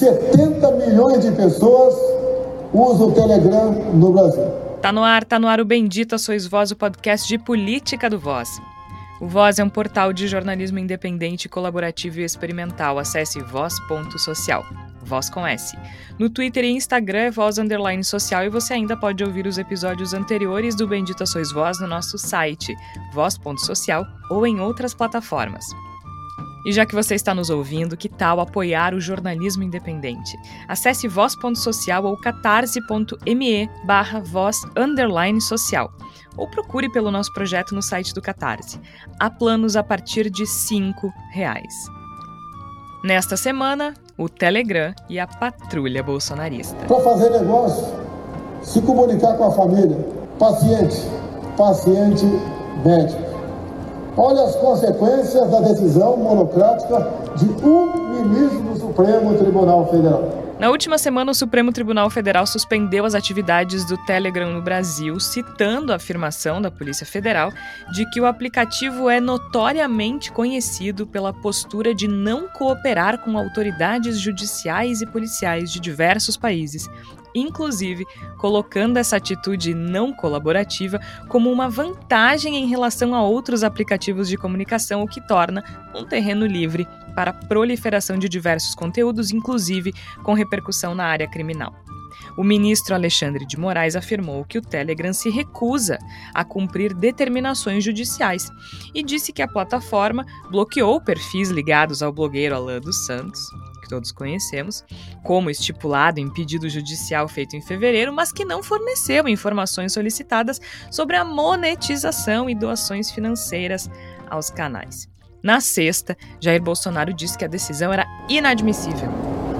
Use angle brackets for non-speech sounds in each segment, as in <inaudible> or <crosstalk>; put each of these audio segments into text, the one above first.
70 milhões de pessoas usam o Telegram no Brasil. Tá no ar, tá no ar o Bendita Sois Voz, o podcast de política do Voz. O Voz é um portal de jornalismo independente, colaborativo e experimental. Acesse voz.social. Voz com S. No Twitter e Instagram é Voz Underline Social e você ainda pode ouvir os episódios anteriores do Bendita Sois Voz no nosso site, voz.social ou em outras plataformas. E já que você está nos ouvindo, que tal apoiar o jornalismo independente? Acesse voz.social ou catarse.me barra voz underline social. Ou procure pelo nosso projeto no site do Catarse. Há planos a partir de R$ reais. Nesta semana, o Telegram e a patrulha bolsonarista. Para fazer negócio, se comunicar com a família, paciente, paciente médico. Olha as consequências da decisão monocrática de um ministro do Supremo Tribunal Federal. Na última semana, o Supremo Tribunal Federal suspendeu as atividades do Telegram no Brasil, citando a afirmação da Polícia Federal de que o aplicativo é notoriamente conhecido pela postura de não cooperar com autoridades judiciais e policiais de diversos países inclusive colocando essa atitude não colaborativa como uma vantagem em relação a outros aplicativos de comunicação, o que torna um terreno livre para a proliferação de diversos conteúdos, inclusive com repercussão na área criminal. O ministro Alexandre de Moraes afirmou que o Telegram se recusa a cumprir determinações judiciais e disse que a plataforma bloqueou perfis ligados ao blogueiro Alain dos Santos, todos conhecemos, como estipulado em pedido judicial feito em fevereiro, mas que não forneceu informações solicitadas sobre a monetização e doações financeiras aos canais. Na sexta, Jair Bolsonaro disse que a decisão era inadmissível.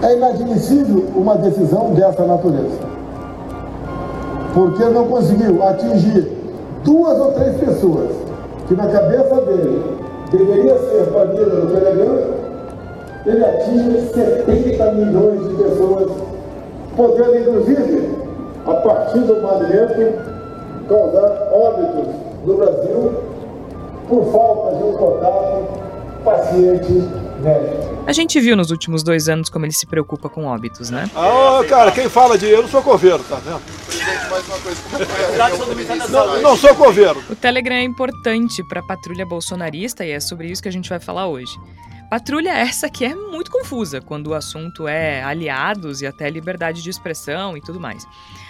É inadmissível uma decisão dessa natureza, porque não conseguiu atingir duas ou três pessoas que na cabeça dele deveria ser banida no Telegram ele atinge 70 milhões de pessoas, podendo inclusive, a partir do movimento, causar óbitos no Brasil por falta de um contato paciente-médico. A gente viu nos últimos dois anos como ele se preocupa com óbitos, né? Ah, cara, quem fala de eu não sou coveiro, tá vendo? Não, não sou coveiro. O Telegram é importante para a patrulha bolsonarista e é sobre isso que a gente vai falar hoje. Patrulha essa que é muito confusa quando o assunto é aliados e até liberdade de expressão e tudo mais.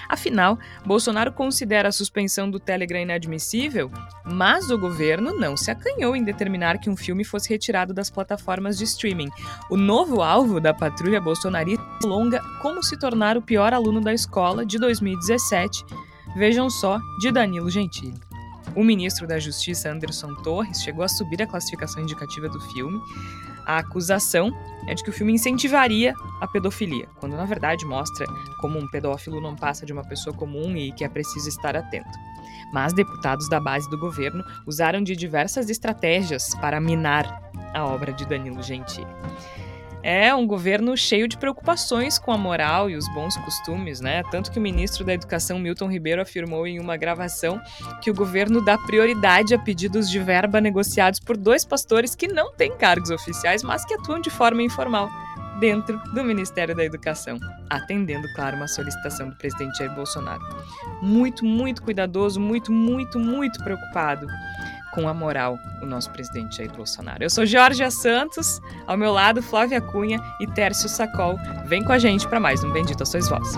Afinal, Bolsonaro considera a suspensão do Telegram inadmissível, mas o governo não se acanhou em determinar que um filme fosse retirado das plataformas de streaming. O novo alvo da patrulha bolsonarista longa Como se tornar o pior aluno da escola de 2017. Vejam só, de Danilo Gentili. O ministro da Justiça, Anderson Torres, chegou a subir a classificação indicativa do filme. A acusação é de que o filme incentivaria a pedofilia, quando na verdade mostra como um pedófilo não passa de uma pessoa comum e que é preciso estar atento. Mas deputados da base do governo usaram de diversas estratégias para minar a obra de Danilo Gentili. É um governo cheio de preocupações com a moral e os bons costumes, né? Tanto que o ministro da Educação, Milton Ribeiro, afirmou em uma gravação que o governo dá prioridade a pedidos de verba negociados por dois pastores que não têm cargos oficiais, mas que atuam de forma informal dentro do Ministério da Educação, atendendo, claro, uma solicitação do presidente Jair Bolsonaro. Muito, muito cuidadoso, muito, muito, muito preocupado com a moral o nosso presidente Jair Bolsonaro. Eu sou Jorge Santos, ao meu lado Flávia Cunha e Tércio Sacol. Vem com a gente para mais um Bendito Sois Vós.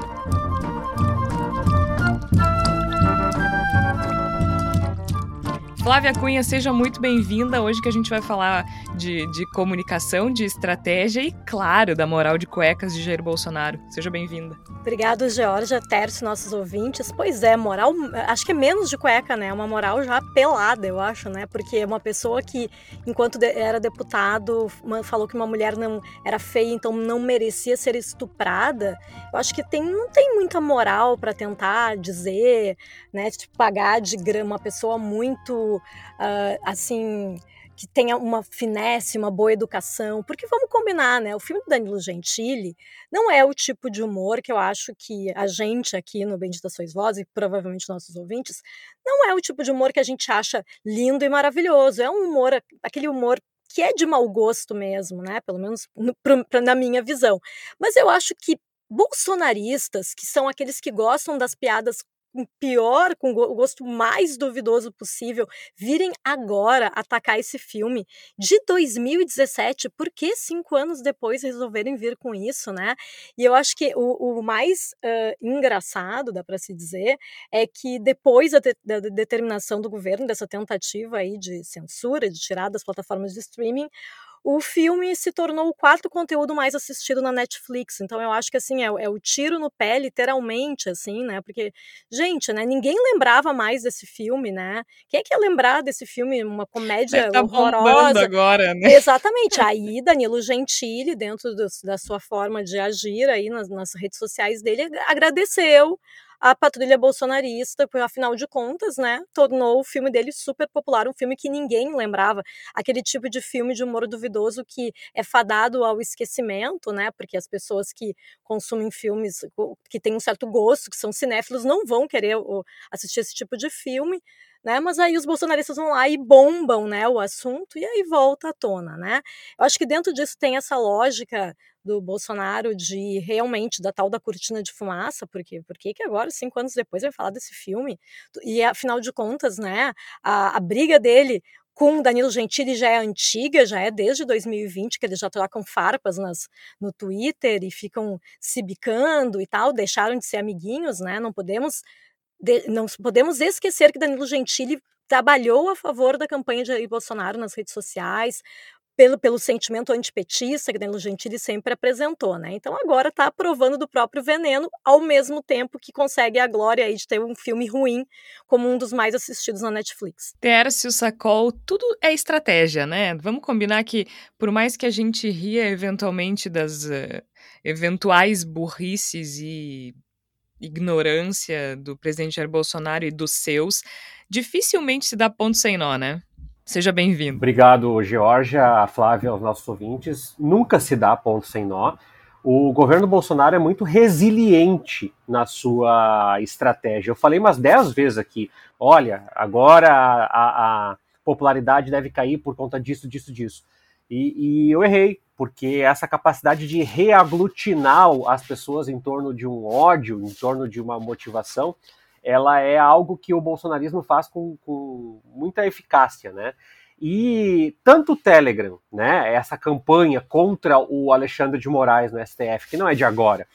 Flávia Cunha, seja muito bem-vinda. Hoje que a gente vai falar de, de, comunicação, de estratégia e, claro, da moral de cuecas de Jair Bolsonaro. Seja bem-vinda. Obrigado, Georgia, Tércio, nossos ouvintes. Pois é, moral, acho que é menos de cueca, né? Uma moral já pelada, eu acho, né? Porque uma pessoa que, enquanto era deputado, falou que uma mulher não era feia, então não merecia ser estuprada. Eu acho que tem, não tem muita moral para tentar dizer, né? Tipo, pagar de uma pessoa muito uh, assim que tenha uma finesse, uma boa educação, porque vamos combinar, né? O filme do Danilo Gentili não é o tipo de humor que eu acho que a gente aqui no Bendita Sois Voz e provavelmente nossos ouvintes, não é o tipo de humor que a gente acha lindo e maravilhoso. É um humor, aquele humor que é de mau gosto mesmo, né? Pelo menos no, pra, na minha visão. Mas eu acho que bolsonaristas, que são aqueles que gostam das piadas pior, com o gosto mais duvidoso possível, virem agora atacar esse filme de 2017, por que cinco anos depois resolverem vir com isso, né? E eu acho que o, o mais uh, engraçado, dá para se dizer, é que depois da, de, da, determinação do governo, dessa tentativa aí de censura, de tirar das plataformas de streaming, o filme se tornou o quarto conteúdo mais assistido na Netflix. Então eu acho que assim é, é, o tiro no pé, literalmente, assim, né? Porque, gente, né? Ninguém lembrava mais desse filme, né? Quem é que ia lembrar desse filme? Uma comédia tá horrorosa. agora, né? Exatamente. Aí Danilo Gentili, dentro do, da sua forma de agir aí nas, nas redes sociais dele, agradeceu a patrulha bolsonarista, porque afinal de contas, né, tornou o filme dele super popular, um filme que ninguém lembrava, aquele tipo de filme de humor duvidoso que é fadado ao esquecimento, né, porque as pessoas que consumem filmes que têm um certo gosto, que são cinéfilos, não vão querer assistir esse tipo de filme, né? Mas aí os bolsonaristas vão lá e bombam, né, o assunto e aí volta à tona, né? Eu acho que dentro disso tem essa lógica do Bolsonaro de realmente da tal da cortina de fumaça, porque por que agora, cinco anos depois, vai falar desse filme? E afinal de contas, né, a, a briga dele com Danilo Gentili já é antiga, já é desde 2020 que eles já trocam farpas nas, no Twitter e ficam se bicando e tal, deixaram de ser amiguinhos, né? Não podemos de, não podemos esquecer que Danilo Gentili trabalhou a favor da campanha de Jair Bolsonaro nas redes sociais, pelo, pelo sentimento antipetista que Danilo Gentili sempre apresentou, né? Então agora está aprovando do próprio veneno, ao mesmo tempo que consegue a glória aí de ter um filme ruim como um dos mais assistidos na Netflix. Tércio Sacol, tudo é estratégia, né? Vamos combinar que, por mais que a gente ria eventualmente das uh, eventuais burrices e ignorância do presidente Jair Bolsonaro e dos seus, dificilmente se dá ponto sem nó, né? Seja bem-vindo. Obrigado, Georgia, a Flávia, aos nossos ouvintes. Nunca se dá ponto sem nó. O governo Bolsonaro é muito resiliente na sua estratégia. Eu falei umas 10 vezes aqui: olha, agora a, a popularidade deve cair por conta disso, disso, disso. E, e, eu errei, porque essa capacidade de reaglutinar as pessoas em torno de um ódio, em torno de uma motivação, ela é algo que o bolsonarismo faz com, com muita eficácia, né? E tanto o Telegram, né, essa campanha contra o Alexandre de Moraes no STF, que não é de agora,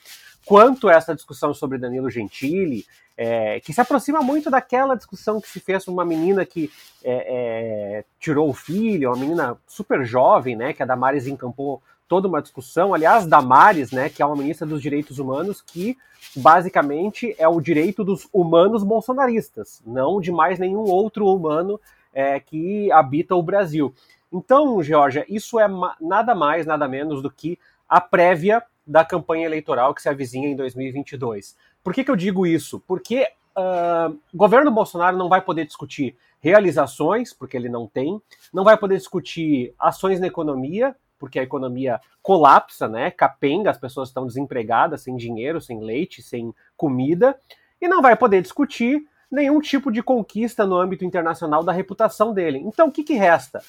quanto essa discussão sobre Danilo Gentili, é, que se aproxima muito daquela discussão que se fez com uma menina que é, é, tirou o filho, uma menina super jovem, né, que a Damares encampou toda uma discussão. Aliás, Damares, né, que é uma ministra dos direitos humanos, que basicamente é o direito dos humanos bolsonaristas, não de mais nenhum outro humano é, que habita o Brasil. Então, Georgia, isso é nada mais, nada menos do que a prévia da campanha eleitoral que se avizinha em 2022. Por que, que eu digo isso? Porque uh, o governo Bolsonaro não vai poder discutir realizações, porque ele não tem, não vai poder discutir ações na economia, porque a economia colapsa, né? Capenga, as pessoas estão desempregadas, sem dinheiro, sem leite, sem comida, e não vai poder discutir nenhum tipo de conquista no âmbito internacional da reputação dele. Então, o que, que resta?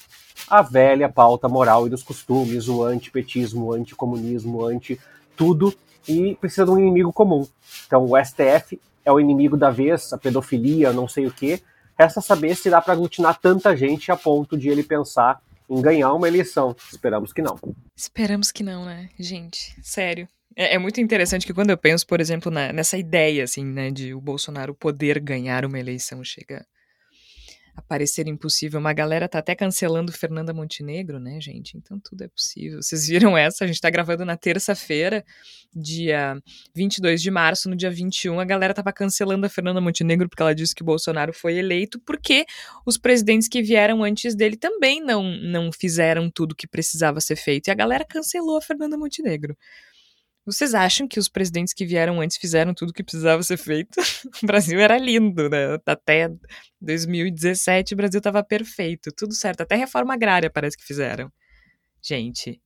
A velha pauta moral e dos costumes, o antipetismo, o anticomunismo, o anti tudo, e precisa de um inimigo comum. Então, o STF é o inimigo da vez, a pedofilia, não sei o quê. Resta saber se dá para aglutinar tanta gente a ponto de ele pensar em ganhar uma eleição. Esperamos que não. Esperamos que não, né, gente? Sério. É, é muito interessante que quando eu penso, por exemplo, na, nessa ideia, assim, né, de o Bolsonaro poder ganhar uma eleição, chega a parecer impossível. Uma galera tá até cancelando Fernanda Montenegro, né, gente? Então tudo é possível. Vocês viram essa? A gente tá gravando na terça-feira, dia 22 de março. No dia 21, a galera tava cancelando a Fernanda Montenegro porque ela disse que Bolsonaro foi eleito porque os presidentes que vieram antes dele também não, não fizeram tudo que precisava ser feito. E a galera cancelou a Fernanda Montenegro. Vocês acham que os presidentes que vieram antes fizeram tudo o que precisava ser feito? <laughs> o Brasil era lindo, né? Até 2017 o Brasil estava perfeito, tudo certo. Até reforma agrária parece que fizeram. Gente,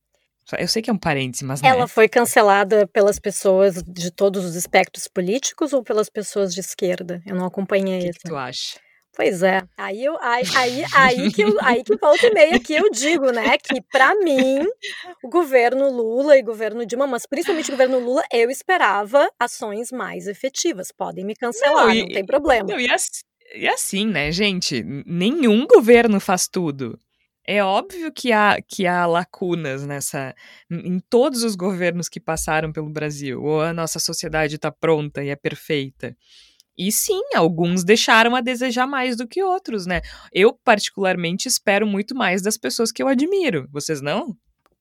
eu sei que é um parêntese, mas. Ela foi cancelada pelas pessoas de todos os espectros políticos ou pelas pessoas de esquerda? Eu não acompanhei isso. O que tu acha? Pois é. Aí, eu, aí, aí, aí, que, eu, aí que volta e meia que eu digo, né? Que para mim, o governo Lula e o governo Dilma, mas principalmente o governo Lula, eu esperava ações mais efetivas. Podem me cancelar, não, e, não tem problema. Não, e, assim, e assim, né, gente? Nenhum governo faz tudo. É óbvio que há, que há lacunas nessa em todos os governos que passaram pelo Brasil, ou a nossa sociedade está pronta e é perfeita. E sim, alguns deixaram a desejar mais do que outros, né? Eu, particularmente, espero muito mais das pessoas que eu admiro. Vocês não?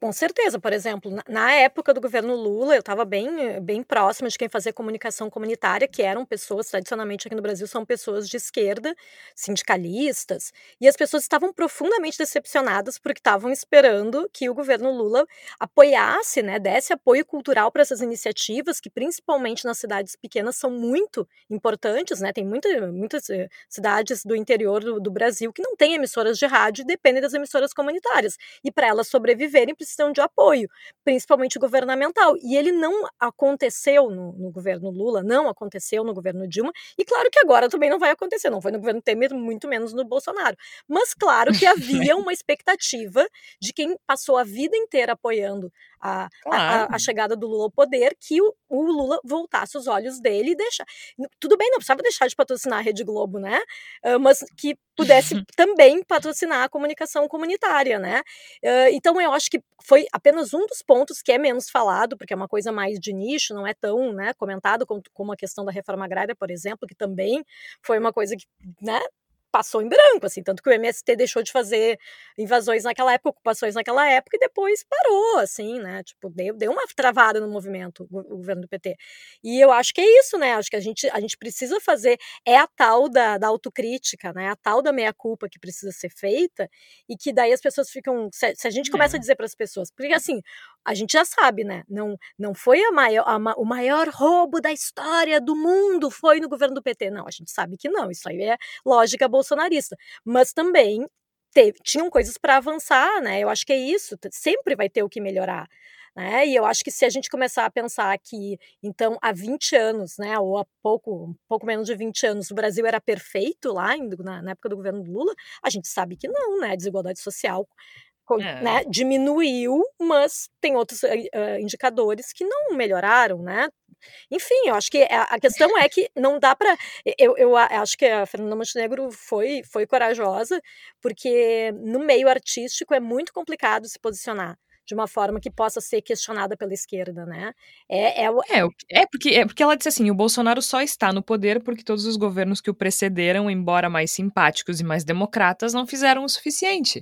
Com certeza, por exemplo, na, época do governo Lula, eu estava bem, bem próxima de quem fazia comunicação comunitária, que eram pessoas, tradicionalmente aqui no Brasil, são pessoas de esquerda, sindicalistas, e as pessoas estavam profundamente decepcionadas porque estavam esperando que o governo Lula apoiasse, né, desse apoio cultural para essas iniciativas, que principalmente nas cidades pequenas são muito importantes, né, tem muita, muitas eh, cidades do interior do, do Brasil que não têm emissoras de rádio e dependem das emissoras comunitárias, e para elas sobreviverem, precisam de apoio, principalmente governamental. E ele não aconteceu no, no, governo Lula, não aconteceu no governo Dilma, e claro que agora também não vai acontecer, não foi no governo Temer, muito menos no Bolsonaro. Mas claro que havia <laughs> uma expectativa de quem passou a vida inteira apoiando a, claro. a, a, chegada do Lula ao poder, que o, o, Lula voltasse os olhos dele e deixar. Tudo bem, não precisava deixar de patrocinar a Rede Globo, né? Uh, mas que pudesse <laughs> também patrocinar a comunicação comunitária, né? Uh, então eu acho que foi apenas um dos pontos que é menos falado, porque é uma coisa mais de nicho, não é tão né, comentado como, a questão da reforma agrária, por exemplo, que também foi uma coisa que né, passou em branco, assim, tanto que o MST deixou de fazer invasões naquela época, ocupações naquela época, e depois parou, assim, né, tipo, deu, deu uma travada no movimento, o, governo do PT. E eu acho que é isso, né, acho que a gente, a gente precisa fazer, é a tal da, da autocrítica, né, a tal da meia-culpa que precisa ser feita, e que daí as pessoas ficam, se, se a gente começa é. a dizer para as pessoas, porque assim, a gente já sabe, né, não, não foi a maior, a, o maior roubo da história do mundo, foi no governo do PT, não, a gente sabe que não, isso aí é lógica bolsonarista, bolsonarista. Mas também teve, tinham coisas para avançar, né? Eu acho que é isso, sempre vai ter o que melhorar. Né? E eu acho que se a gente começar a pensar que, então, há 20 anos, né, ou há pouco, pouco menos de 20 anos, o Brasil era perfeito lá na, na época do governo do Lula, a gente sabe que não, né? A desigualdade social é. Né, diminuiu, mas tem outros uh, indicadores que não melhoraram, né? Enfim, eu acho que a, questão é que não dá para. Eu, eu acho que a Fernanda Montenegro foi, foi corajosa, porque no meio artístico é muito complicado se posicionar de uma forma que possa ser questionada pela esquerda, né? É, é, é, é, porque, é porque ela disse assim: o Bolsonaro só está no poder porque todos os governos que o precederam, embora mais simpáticos e mais democratas, não fizeram o suficiente.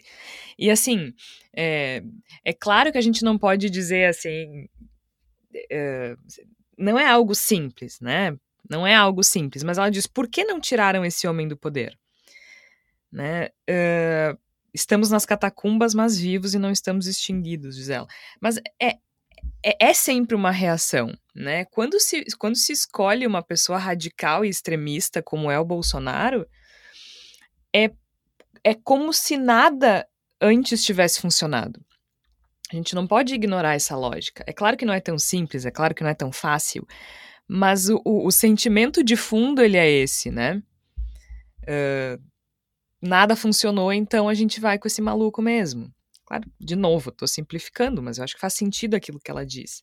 E assim, é, é claro que a gente não pode dizer assim. É, não é algo simples, né? Não é algo simples, mas ela diz: por que não tiraram esse homem do poder? Né? Uh, estamos nas catacumbas, mas vivos e não estamos extinguidos, diz ela. Mas é, é, é, sempre uma reação, né? Quando se, quando se escolhe uma pessoa radical e extremista como é o Bolsonaro, é, é como se nada antes tivesse funcionado. A gente não pode ignorar essa lógica. É claro que não é tão simples, é claro que não é tão fácil, mas o, o, o sentimento de fundo ele é esse, né? Uh, nada funcionou, então a gente vai com esse maluco mesmo. Claro, de novo, estou simplificando, mas eu acho que faz sentido aquilo que ela diz.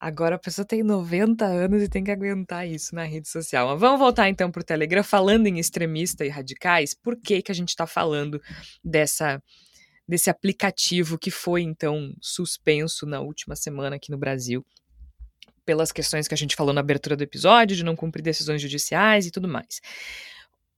Agora a pessoa tem 90 anos e tem que aguentar isso na rede social. Mas vamos voltar então para o Telegram, falando em extremista e radicais, por que, que a gente está falando dessa desse aplicativo que foi então suspenso na última semana aqui no Brasil pelas questões que a gente falou na abertura do episódio, de não cumprir decisões judiciais e tudo mais.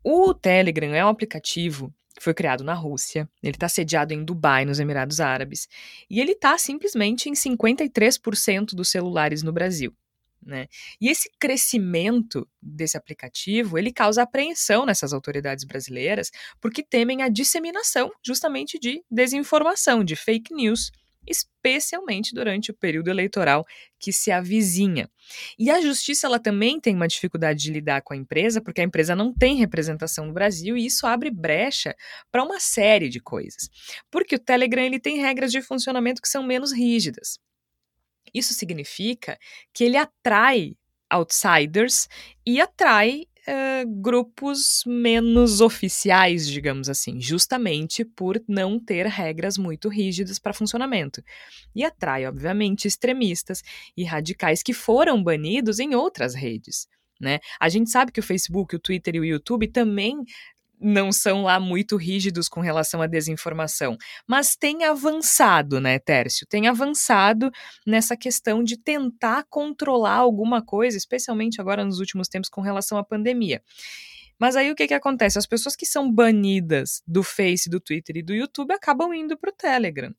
O Telegram é um aplicativo que foi criado na Rússia, ele está sediado em Dubai, nos Emirados Árabes, e ele está simplesmente em 53% dos celulares no Brasil. Né? E esse crescimento desse aplicativo ele causa apreensão nessas autoridades brasileiras porque temem a disseminação justamente de desinformação, de fake news, especialmente durante o período eleitoral que se avizinha. E a justiça ela também tem uma dificuldade de lidar com a empresa, porque a empresa não tem representação no Brasil e isso abre brecha para uma série de coisas. Porque o Telegram ele tem regras de funcionamento que são menos rígidas. Isso significa que ele atrai outsiders e atrai uh, grupos menos oficiais, digamos assim, justamente por não ter regras muito rígidas para funcionamento. E atrai, obviamente, extremistas e radicais que foram banidos em outras redes. Né? A gente sabe que o Facebook, o Twitter e o YouTube também não são lá muito rígidos com relação à desinformação, mas tem avançado, né, Tércio? Tem avançado nessa questão de tentar controlar alguma coisa, especialmente agora nos últimos tempos com relação à pandemia. Mas aí o que, que acontece? As pessoas que são banidas do Face, do Twitter e do YouTube acabam indo para o Telegram.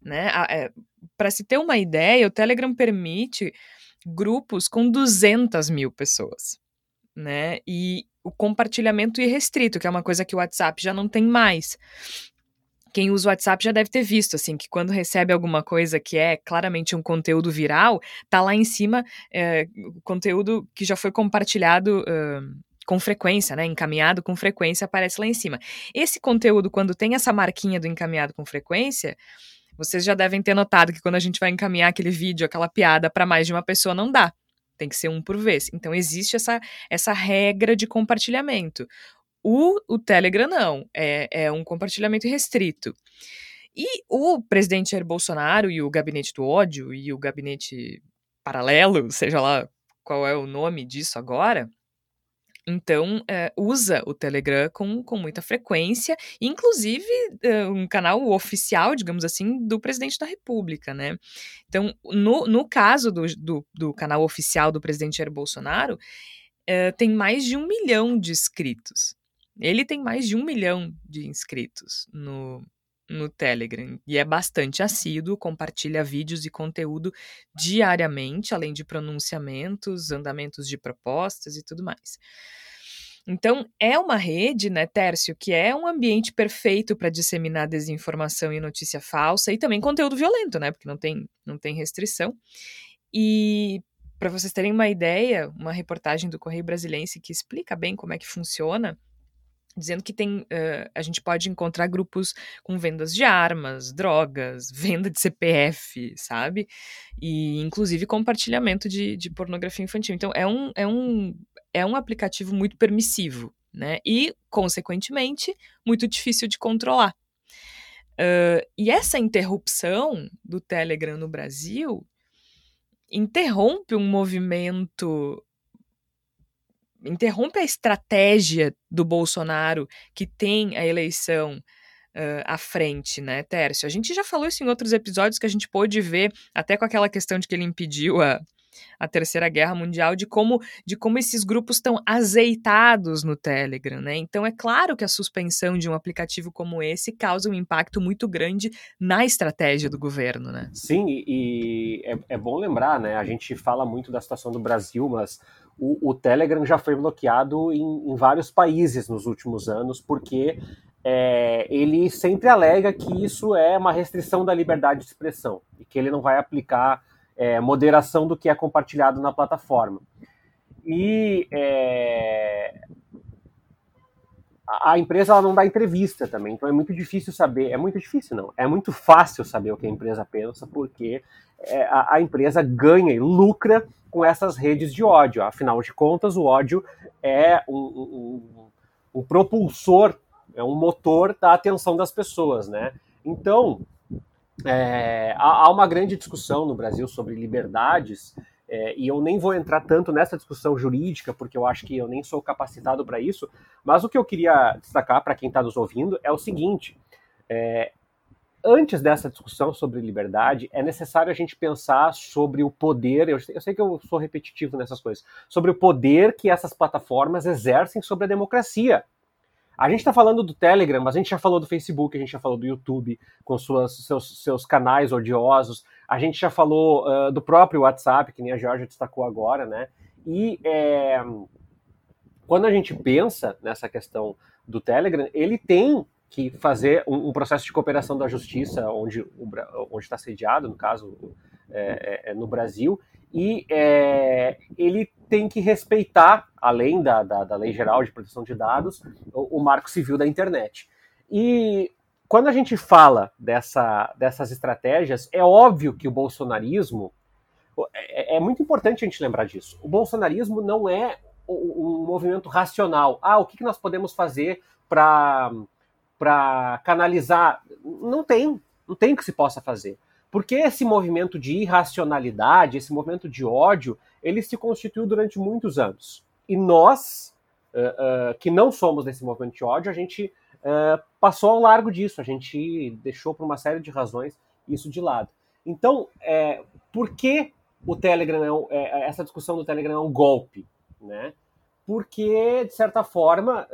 Né? É, para se ter uma ideia, o Telegram permite grupos com 200 mil pessoas. Né? E o compartilhamento irrestrito, que é uma coisa que o WhatsApp já não tem mais. Quem usa o WhatsApp já deve ter visto, assim, que quando recebe alguma coisa que é claramente um conteúdo viral, tá lá em cima é, o conteúdo que já foi compartilhado uh, com frequência, né? Encaminhado com frequência, aparece lá em cima. Esse conteúdo, quando tem essa marquinha do encaminhado com frequência, vocês já devem ter notado que quando a gente vai encaminhar aquele vídeo, aquela piada para mais de uma pessoa, não dá. Tem que ser um por vez. Então, existe essa, essa regra de compartilhamento. O, o Telegram não, é, é um compartilhamento restrito. E o presidente Jair Bolsonaro e o gabinete do ódio e o gabinete paralelo, seja lá qual é o nome disso agora, então, é, usa o Telegram com, com muita frequência, inclusive é, um canal oficial, digamos assim, do presidente da República, né? Então, no, no caso do, do, do canal oficial do presidente Jair Bolsonaro, é, tem mais de um milhão de inscritos. Ele tem mais de um milhão de inscritos no, no Telegram e é bastante assíduo, compartilha vídeos e conteúdo diariamente, além de pronunciamentos, andamentos de propostas e tudo mais. Então, é uma rede, né, Tércio, que é um ambiente perfeito para disseminar desinformação e notícia falsa e também conteúdo violento, né, porque não tem, não tem restrição. E para vocês terem uma ideia, uma reportagem do Correio Brasilense que explica bem como é que funciona dizendo que tem uh, a gente pode encontrar grupos com vendas de armas, drogas, <laughs> venda de CPF, sabe? E inclusive compartilhamento de, de pornografia infantil. Então é um, é, um, é um aplicativo muito permissivo, né? E, consequentemente, muito difícil de controlar. Uh, e essa interrupção do Telegram no Brasil interrompe um movimento interrompe a estratégia do Bolsonaro que tem a eleição uh, à frente, né, Tércio? A gente já falou isso em outros episódios que a gente pôde ver, até com aquela questão de que ele impediu a, a Terceira Guerra Mundial, de como, de como esses grupos estão azeitados no Telegram, né? Então é claro que a suspensão de um aplicativo como esse causa um impacto muito grande na estratégia do governo, né? Sim, e é, é bom lembrar, né? A gente fala muito da situação do Brasil, mas o, o Telegram já foi bloqueado em, em, vários países nos últimos anos, porque é, ele sempre alega que isso é uma restrição da liberdade de expressão e que ele não vai aplicar é, moderação do que é compartilhado na plataforma. E é, a empresa ela não dá entrevista também, então é muito difícil saber, é muito difícil não, é muito fácil saber o que a empresa pensa, porque é, a, a, empresa ganha e lucra com essas redes de ódio. Afinal de contas, o ódio é um, um, um propulsor, é um motor da atenção das pessoas, né? Então, é, há, uma grande discussão no Brasil sobre liberdades, é, e eu nem vou entrar tanto nessa discussão jurídica, porque eu acho que eu nem sou capacitado para isso, mas o que eu queria destacar para quem está nos ouvindo é o seguinte: é, antes dessa discussão sobre liberdade, é necessário a gente pensar sobre o poder. Eu, eu sei que eu sou repetitivo nessas coisas, sobre o poder que essas plataformas exercem sobre a democracia. A gente está falando do Telegram, mas a gente já falou do Facebook, a gente já falou do YouTube, com suas, seus, seus canais odiosos, a gente já falou uh, do próprio WhatsApp, que nem a Georgia destacou agora, né? E é, quando a gente pensa nessa questão do Telegram, ele tem que fazer um, um processo de cooperação da justiça, onde está sediado, no caso, é, é, é, no Brasil, e é, ele tem que respeitar, além da, da, da, Lei Geral de Proteção de Dados, o, o, Marco Civil da Internet. E quando a gente fala dessa, dessas estratégias, é óbvio que o bolsonarismo. É, é muito importante a gente lembrar disso. O bolsonarismo não é um movimento racional. Ah, o que, que nós podemos fazer para canalizar? Não tem, não tem que se possa fazer. Porque esse movimento de irracionalidade, esse movimento de ódio, ele se constituiu durante muitos anos. E nós, uh, uh, que não somos desse movimento de ódio, a gente uh, passou ao largo disso, a gente deixou por uma série de razões isso de lado. Então, é, por que o Telegram é, é, essa discussão do Telegram é um golpe? Né? Porque, de certa forma,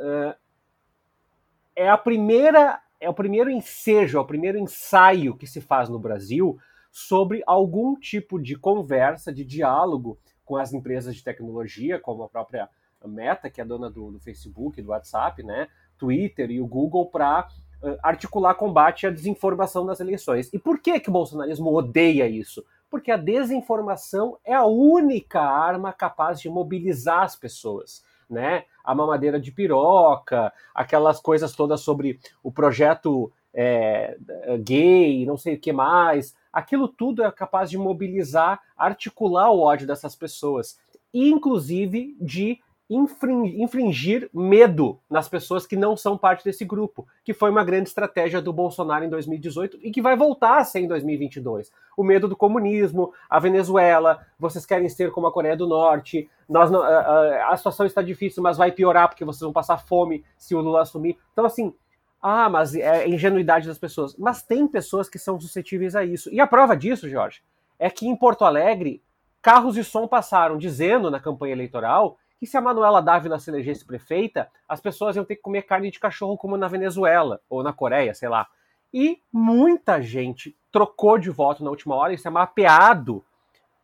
é a primeira é o primeiro ensejo, é o primeiro ensaio que se faz no Brasil sobre algum tipo de conversa, de diálogo com as empresas de tecnologia, como a própria Meta, que é dona do, do Facebook, do WhatsApp, né, Twitter e o Google, para uh, articular combate à desinformação nas eleições. E por que, que o bolsonarismo odeia isso? Porque a desinformação é a única arma capaz de mobilizar as pessoas né? A mamadeira de piroca, aquelas coisas todas sobre o projeto é, gay, não sei o que mais. Aquilo tudo é capaz de mobilizar, articular o ódio dessas pessoas, inclusive de infringir medo nas pessoas que não são parte desse grupo, que foi uma grande estratégia do Bolsonaro em 2018 e que vai voltar a ser em 2022. O medo do comunismo, a Venezuela, vocês querem ser como a Coreia do Norte, nós não, a, a situação está difícil, mas vai piorar porque vocês vão passar fome se o Lula assumir. Então, assim, ah, mas é a ingenuidade das pessoas. Mas tem pessoas que são suscetíveis a isso. E a prova disso, Jorge, é que em Porto Alegre, carros de som passaram dizendo na campanha eleitoral que se a Manuela Dávila se elegesse prefeita, as pessoas iam ter que comer carne de cachorro como na Venezuela ou na Coreia, sei lá. E muita gente trocou de voto na última hora, isso é mapeado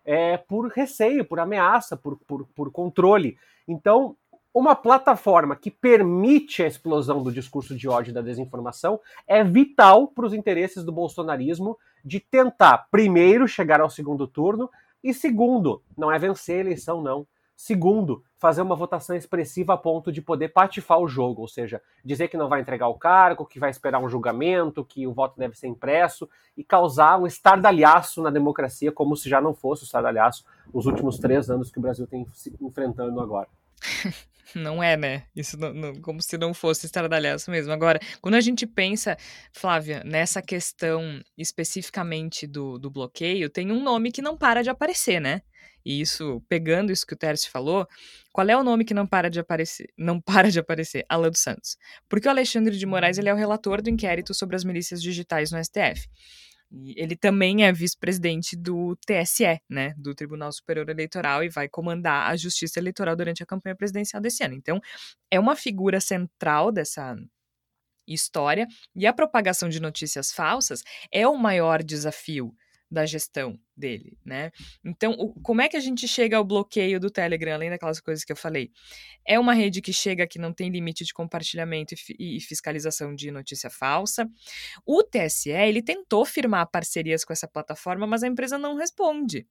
é, por receio, por ameaça, por, por, por controle. Então, uma plataforma que permite a explosão do discurso de ódio e da desinformação é vital para os interesses do bolsonarismo de tentar, primeiro, chegar ao segundo turno, e segundo, não é vencer a eleição, não, Segundo, fazer uma votação expressiva a ponto de poder patifar o jogo, ou seja, dizer que não vai entregar o cargo, que vai esperar um julgamento, que o voto deve ser impresso e causar um estardalhaço na democracia, como se já não fosse o estardalhaço os últimos três anos que o Brasil tem se enfrentando agora. <laughs> Não é, né? Isso não, não, como se não fosse estardalhaço mesmo. Agora, quando a gente pensa, Flávia, nessa questão especificamente do, do bloqueio, tem um nome que não para de aparecer, né? E isso, pegando isso que o Tércio falou, qual é o nome que não para de aparecer? Não <laughs> para de aparecer? Alan dos Santos. Porque o Alexandre de Moraes ele é o relator do inquérito sobre as milícias digitais no STF. E ele também é vice-presidente do TSE, né, do Tribunal Superior Eleitoral, e vai comandar a justiça eleitoral durante a campanha presidencial desse ano. Então, é uma figura central dessa história, e a propagação de notícias falsas é o maior desafio da gestão dele, né? Então, o, como é que a gente chega ao bloqueio do Telegram, além daquelas coisas que eu falei? É uma rede que chega que não tem limite de compartilhamento e, e fiscalização de notícia falsa. O TSE, ele tentou firmar parcerias com essa plataforma, mas a empresa não responde.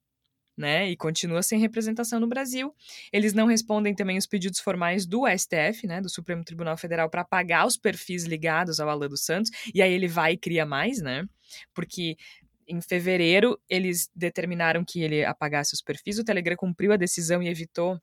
Né, e continua sem representação no Brasil. Eles não respondem também os pedidos formais do STF, né, do Supremo Tribunal Federal, para apagar os perfis ligados ao Alan dos Santos, e aí ele vai e cria mais, né? Porque em fevereiro, eles determinaram que ele apagasse os perfis. O Telegram cumpriu a decisão e evitou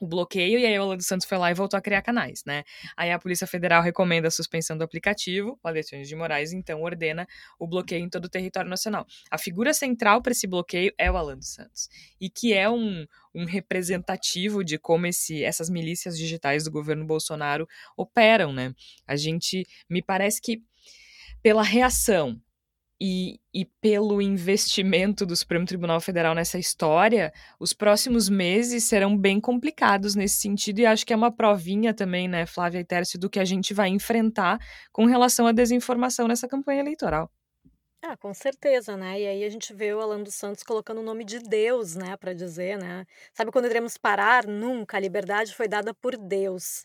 o bloqueio, e aí o Alan dos Santos foi lá e voltou a criar canais, né? Aí a Polícia Federal recomenda a suspensão do aplicativo, o Alexandre de Moraes então ordena o bloqueio em todo o território nacional. A figura central para esse bloqueio é o Alan dos Santos, e que é um, um representativo de como esse, essas milícias digitais do governo Bolsonaro operam, né? A gente, me parece que pela reação e, e, pelo investimento do Supremo Tribunal Federal nessa história, os próximos meses serão bem complicados nesse sentido, e acho que é uma provinha também, né, Flávia e Tércio, do que a gente vai enfrentar com relação à desinformação nessa campanha eleitoral. Ah, com certeza, né? E aí a gente vê o Alan dos Santos colocando o nome de Deus, né, para dizer, né? Sabe quando iremos parar? Nunca. A liberdade foi dada por Deus.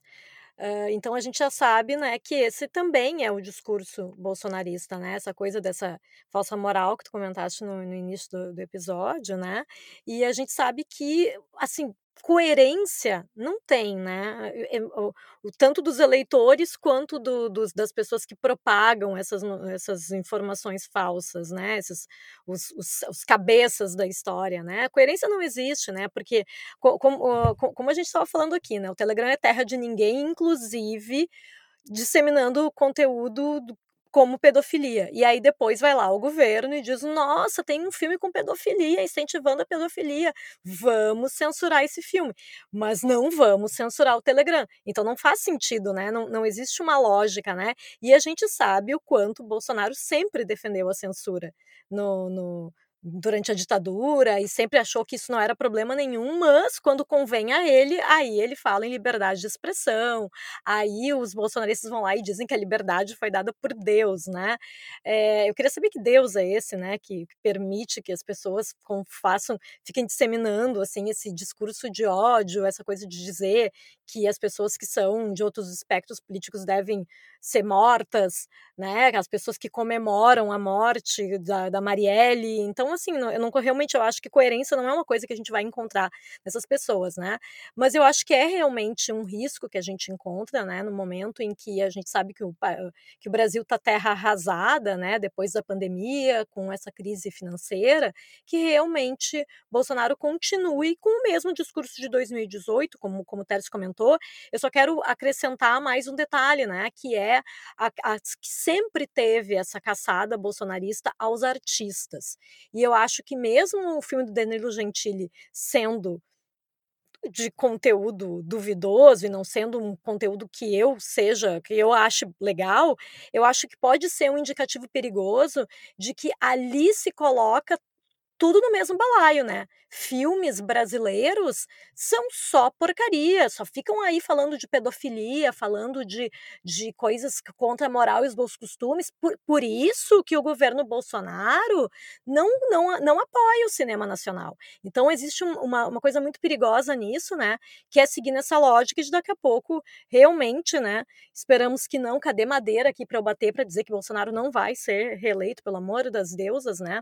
Uh, então a gente já sabe, né, que esse também é o discurso bolsonarista, né, essa coisa dessa falsa moral que tu comentaste no, no início do, do, episódio, né, e a gente sabe que, assim, coerência não tem, né? O, o, tanto dos eleitores quanto do, dos, das pessoas que propagam essas, essas informações falsas, né? Esses, os, os, os cabeças da história, né? A coerência não existe, né? Porque, como, como a gente estava falando aqui, né? O Telegram é terra de ninguém, inclusive disseminando conteúdo como pedofilia. E aí depois vai lá o governo e diz: nossa, tem um filme com pedofilia, incentivando a pedofilia. Vamos censurar esse filme. Mas não vamos censurar o Telegram. Então não faz sentido, né? Não, não existe uma lógica, né? E a gente sabe o quanto Bolsonaro sempre defendeu a censura no, no durante a ditadura e sempre achou que isso não era problema nenhum, mas quando convém a ele, aí ele fala em liberdade de expressão, aí os bolsonaristas vão lá e dizem que a liberdade foi dada por Deus, né? É, eu queria saber que Deus é esse, né, que, que permite que as pessoas façam, fiquem disseminando, assim, esse discurso de ódio, essa coisa de dizer que as pessoas que são de outros espectros políticos devem ser mortas, né? As pessoas que comemoram a morte da, da Marielle. Então, assim, eu não realmente eu acho que coerência não é uma coisa que a gente vai encontrar nessas pessoas, né? Mas eu acho que é realmente um risco que a gente encontra, né? No momento em que a gente sabe que o, que o Brasil está terra arrasada, né? Depois da pandemia, com essa crise financeira, que realmente Bolsonaro continue com o mesmo discurso de 2018, como, como o Teres comentou. Eu só quero acrescentar mais um detalhe, né? Que é a, a, que sempre teve essa caçada bolsonarista aos artistas. E eu acho que mesmo o filme do Danilo Gentili sendo de conteúdo duvidoso e não sendo um conteúdo que eu seja, que eu ache legal, eu acho que pode ser um indicativo perigoso de que ali se coloca tudo no mesmo balaio, né? Filmes brasileiros são só porcaria, só ficam aí falando de pedofilia, falando de, de coisas contra a moral e os bons costumes. Por, por isso que o governo Bolsonaro não, não, não apoia o cinema nacional. Então existe uma, uma coisa muito perigosa nisso, né? Que é seguir nessa lógica de daqui a pouco, realmente, né? Esperamos que não. Cadê madeira aqui para eu bater para dizer que Bolsonaro não vai ser reeleito, pelo amor das deusas, né?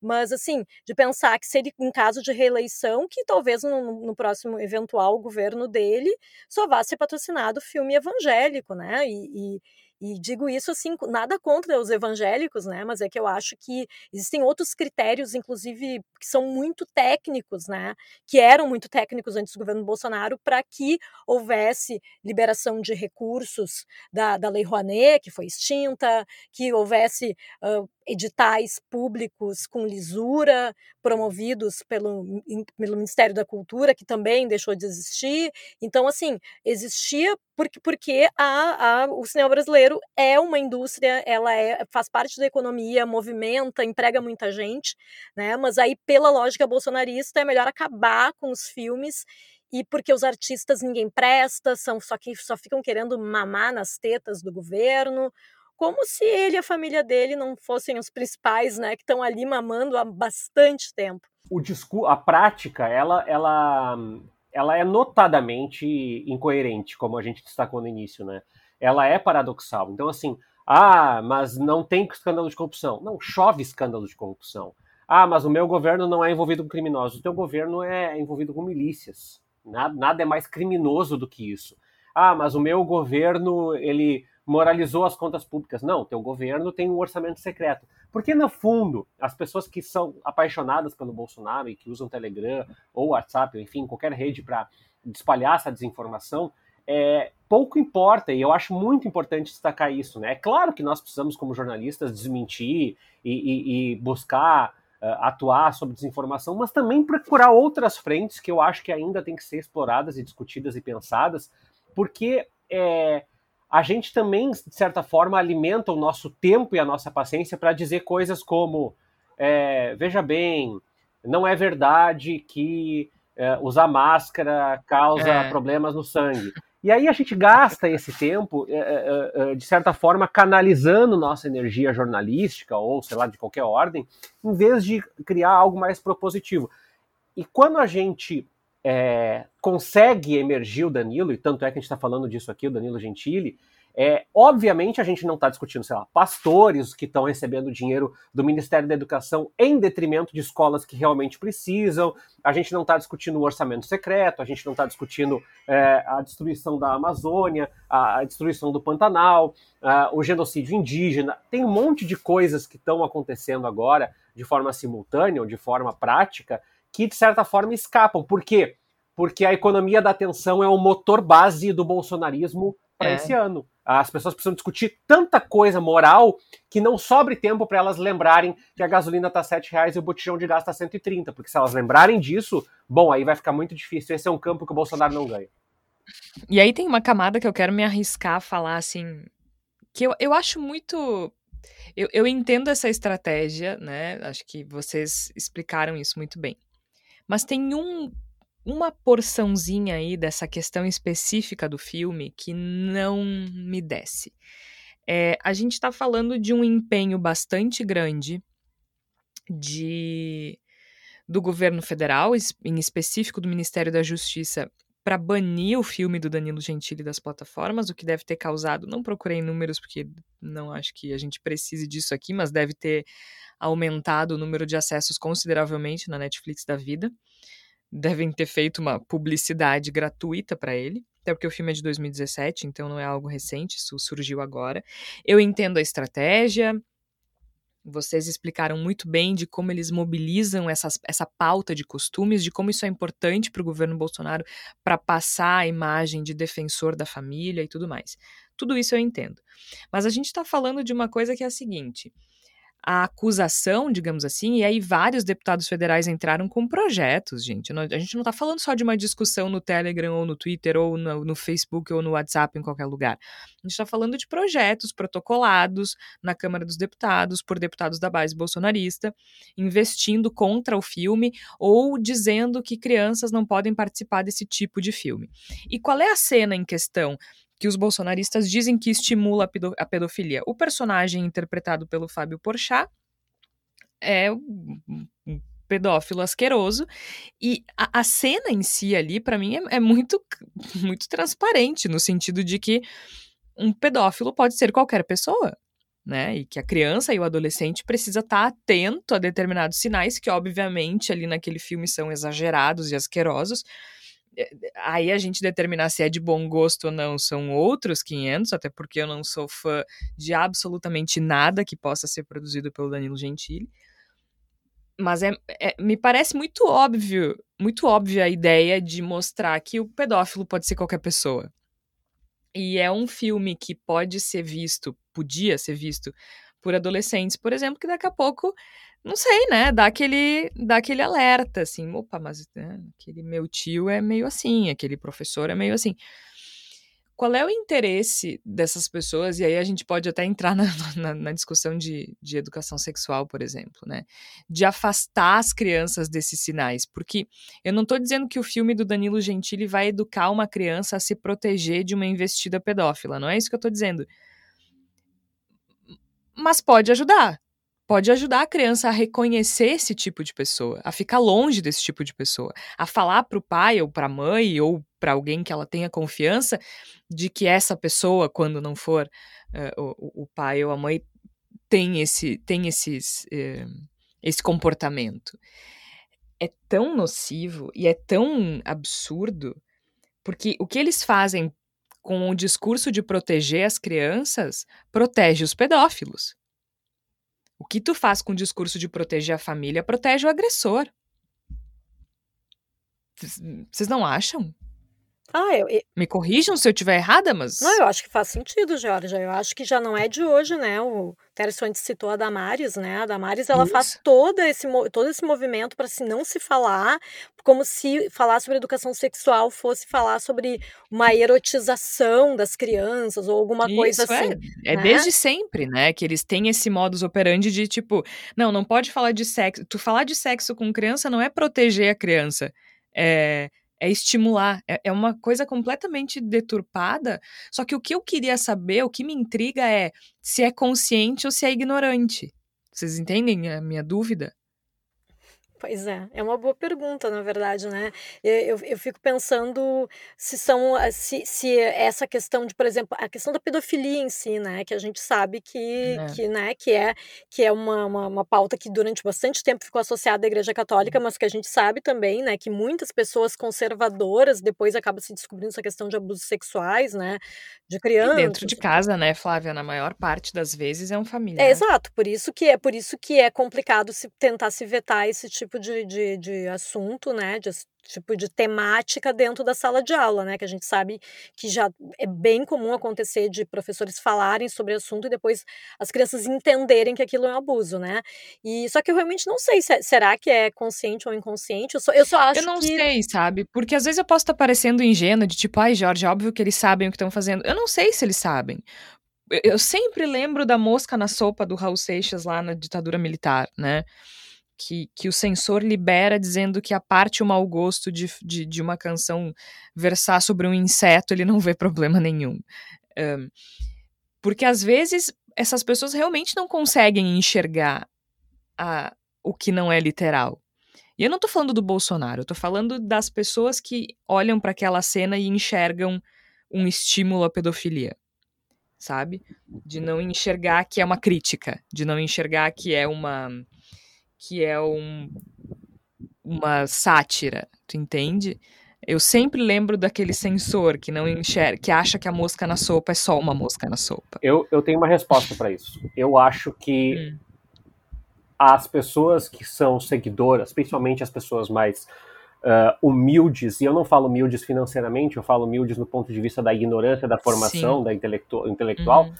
Mas, assim, de pensar que seria em caso de reeleição, que talvez no, no, próximo eventual governo dele só vá ser patrocinado filme evangélico, né? E, e, e digo isso assim, nada contra os evangélicos, né? Mas é que eu acho que existem outros critérios, inclusive, que são muito técnicos, né? Que eram muito técnicos antes do governo Bolsonaro, para que houvesse liberação de recursos da, da Lei Rouanet, que foi extinta, que houvesse uh, editais públicos com lisura, promovidos pelo, pelo Ministério da Cultura, que também deixou de existir. Então, assim, existia porque, porque a, a, o cinema brasileiro é uma indústria, ela é, faz parte da economia, movimenta, emprega muita gente, né? Mas aí, pela lógica bolsonarista, é melhor acabar com os filmes e porque os artistas ninguém presta, são só que só ficam querendo mamar nas tetas do governo, como se ele e a família dele não fossem os principais, né, que estão ali mamando há bastante tempo. O discurso, a prática, ela, ela, ela é notadamente incoerente, como a gente destacou no início, né? Ela é paradoxal. Então, assim, ah, mas não tem escândalo de corrupção. Não, chove escândalo de corrupção. Ah, mas o meu governo não é envolvido com criminosos. O teu governo é envolvido com milícias. Nada, nada é mais criminoso do que isso. Ah, mas o meu governo, ele moralizou as contas públicas. Não, teu governo tem um orçamento secreto. Porque, no fundo, as pessoas que são apaixonadas pelo Bolsonaro e que usam Telegram ou WhatsApp, enfim, qualquer rede para espalhar essa desinformação, é, pouco importa, e eu acho muito importante destacar isso. Né? É claro que nós precisamos, como jornalistas, desmentir e, e, e buscar uh, atuar sobre desinformação, mas também procurar outras frentes que eu acho que ainda tem que ser exploradas e discutidas e pensadas, porque é, a gente também, de certa forma, alimenta o nosso tempo e a nossa paciência para dizer coisas como: é, veja bem, não é verdade que é, usar máscara causa é. problemas no sangue. E aí a gente gasta esse tempo, é, é, é, de certa forma, canalizando nossa energia jornalística, ou sei lá, de qualquer ordem, em vez de criar algo mais propositivo. E quando a gente é, consegue emergir o Danilo, e tanto é que a gente está falando disso aqui, o Danilo Gentili, É, obviamente a gente não está discutindo, sei lá, pastores que estão recebendo dinheiro do Ministério da Educação em detrimento de escolas que realmente precisam, a gente não está discutindo o orçamento secreto, a gente não está discutindo é, a destruição da Amazônia, a, a destruição do Pantanal, o genocídio indígena. Tem um monte de coisas que estão acontecendo agora de forma simultânea ou de forma prática que, de certa forma, escapam. Por quê? Porque a economia da atenção é o motor base do bolsonarismo para é. esse ano. As pessoas precisam discutir tanta coisa moral que não sobre tempo para elas lembrarem que a gasolina está R$ reais e o botijão de gás está 130. Porque se elas lembrarem disso, bom, aí vai ficar muito difícil. Esse é um campo que o Bolsonaro não ganha. E aí tem uma camada que eu quero me arriscar a falar assim. Que eu, eu acho muito. Eu, eu entendo essa estratégia, né? Acho que vocês explicaram isso muito bem. Mas tem um uma porçãozinha aí dessa questão específica do filme que não me desce. É, a gente está falando de um empenho bastante grande de do governo federal, em específico do Ministério da Justiça, para banir o filme do Danilo Gentili das plataformas, o que deve ter causado, não procurei números porque não acho que a gente precise disso aqui, mas deve ter aumentado o número de acessos consideravelmente na Netflix da vida devem ter feito uma publicidade gratuita para ele, até porque o filme é de 2017, então não é algo recente, isso surgiu agora. Eu entendo a estratégia, vocês explicaram muito bem de como eles mobilizam essas, essa pauta de costumes, de como isso é importante para o governo Bolsonaro para passar a imagem de defensor da família e tudo mais. Tudo isso eu entendo. Mas a gente está falando de uma coisa que é a seguinte: a acusação, digamos assim, e aí vários deputados federais entraram com projetos, gente. A gente não está falando só de uma discussão no Telegram ou no Twitter ou no, no Facebook ou no WhatsApp em qualquer lugar. A gente está falando de projetos protocolados na Câmara dos Deputados por deputados da base bolsonarista, investindo contra o filme ou dizendo que crianças não podem participar desse tipo de filme. E qual é a cena em questão? Que os bolsonaristas dizem que estimula a pedofilia. O personagem interpretado pelo Fábio Porchat é um pedófilo asqueroso e a, a cena em si ali para mim é, é, muito <laughs> muito transparente no sentido de que um pedófilo pode ser qualquer pessoa né? E que a criança e o adolescente precisa estar tá atento a determinados sinais que, obviamente, ali naquele filme são exagerados e asquerosos, aí a gente determinar se é de bom gosto ou não são outros 500, até porque eu não sou fã de absolutamente nada que possa ser produzido pelo Danilo Gentili. Mas é, é, me parece muito óbvio, muito óbvia a ideia de mostrar que o pedófilo pode ser qualquer pessoa. E é um filme que pode ser visto, podia ser visto por adolescentes, por exemplo, que daqui a pouco não sei, né? Dá aquele, dá aquele alerta, assim, opa, mas né, aquele meu tio é meio assim, aquele professor é meio assim. Qual é o interesse dessas pessoas? E aí a gente pode até entrar na, <laughs> na, na discussão de, de educação sexual, por exemplo, né? De afastar as crianças desses sinais. Porque eu não estou dizendo que o filme do Danilo Gentili vai educar uma criança a se proteger de uma investida pedófila, não é isso que eu estou dizendo. Mas pode ajudar, pode ajudar a criança a reconhecer esse tipo de pessoa, a ficar longe desse tipo de pessoa, a falar para o pai ou para a mãe ou para alguém que ela tenha confiança de que essa pessoa, quando não for uh, o, o, pai ou a mãe, tem esse tem esses uh, esse comportamento. É tão nocivo e é tão absurdo porque o que eles fazem com o discurso de proteger as crianças protege os pedófilos. O que tu faz com o discurso de proteger a família protege o agressor. Vocês não acham? Ah, eu, eu... Me corrijam se eu estiver errada, mas. Não, eu acho que faz sentido, Georgia. Eu acho que já não é de hoje, né? O Terço antes citou a Damares, né? A Damares ela Isso. faz todo esse, todo esse movimento para se não se falar, como se falar sobre educação sexual fosse falar sobre uma erotização das crianças ou alguma Isso, coisa é. assim. É, é desde sempre, né? Que eles têm esse modus operandi de tipo, não, não pode falar de sexo. Tu falar de sexo com criança não é proteger a criança. É é estimular, é, é, uma coisa completamente deturpada. Só que o que eu queria saber, o que me intriga é se é consciente ou se é ignorante. Vocês entendem a minha dúvida? Pois é, é uma boa pergunta, na verdade, né? Eu, eu fico pensando se são se, se essa questão de, por exemplo, a questão da pedofilia em si, né? Que a gente sabe que, é. que, né, que é, que é uma, uma, uma, pauta que durante bastante tempo ficou associada à Igreja Católica, mas que a gente sabe também, né, que muitas pessoas conservadoras depois acabam se descobrindo essa questão de abusos sexuais, né? De crianças. E dentro de casa, né, Flávia? Na maior parte das vezes é um familiar. É, exato, por isso que é por isso que é complicado se tentar se vetar esse tipo tipo de, de, de assunto, né? De, tipo de temática dentro da sala de aula, né? Que a gente sabe que já é bem comum acontecer de professores falarem sobre o assunto e depois as crianças entenderem que aquilo é um abuso, né? E só que eu realmente não sei se é, será que é consciente ou inconsciente. Eu só, eu só acho Eu não que... sei, sabe? Porque às vezes eu posso estar parecendo ingênua de tipo, ai, Jorge, óbvio que eles sabem o que estão fazendo. Eu não sei se eles sabem. Eu sempre lembro da mosca na sopa do Raul Seixas lá na ditadura militar, né? Que, que o censor libera dizendo que a parte o mau gosto de, de, de, uma canção versar sobre um inseto, ele não vê problema nenhum. Um, porque às vezes essas pessoas realmente não conseguem enxergar a, o que não é literal. E eu não tô falando do Bolsonaro, eu tô falando das pessoas que olham para aquela cena e enxergam um estímulo à pedofilia. Sabe? De não enxergar que é uma crítica, de não enxergar que é uma que é um, uma sátira, tu entende? Eu sempre lembro daquele censor que não enxerga, que acha que a mosca na sopa é só uma mosca na sopa. Eu, eu tenho uma resposta para isso. Eu acho que hum. as pessoas que são seguidoras, principalmente as pessoas mais uh, humildes, e eu não falo humildes financeiramente, eu falo humildes no ponto de vista da ignorância, da formação, Sim. da intelectu intelectual, uhum.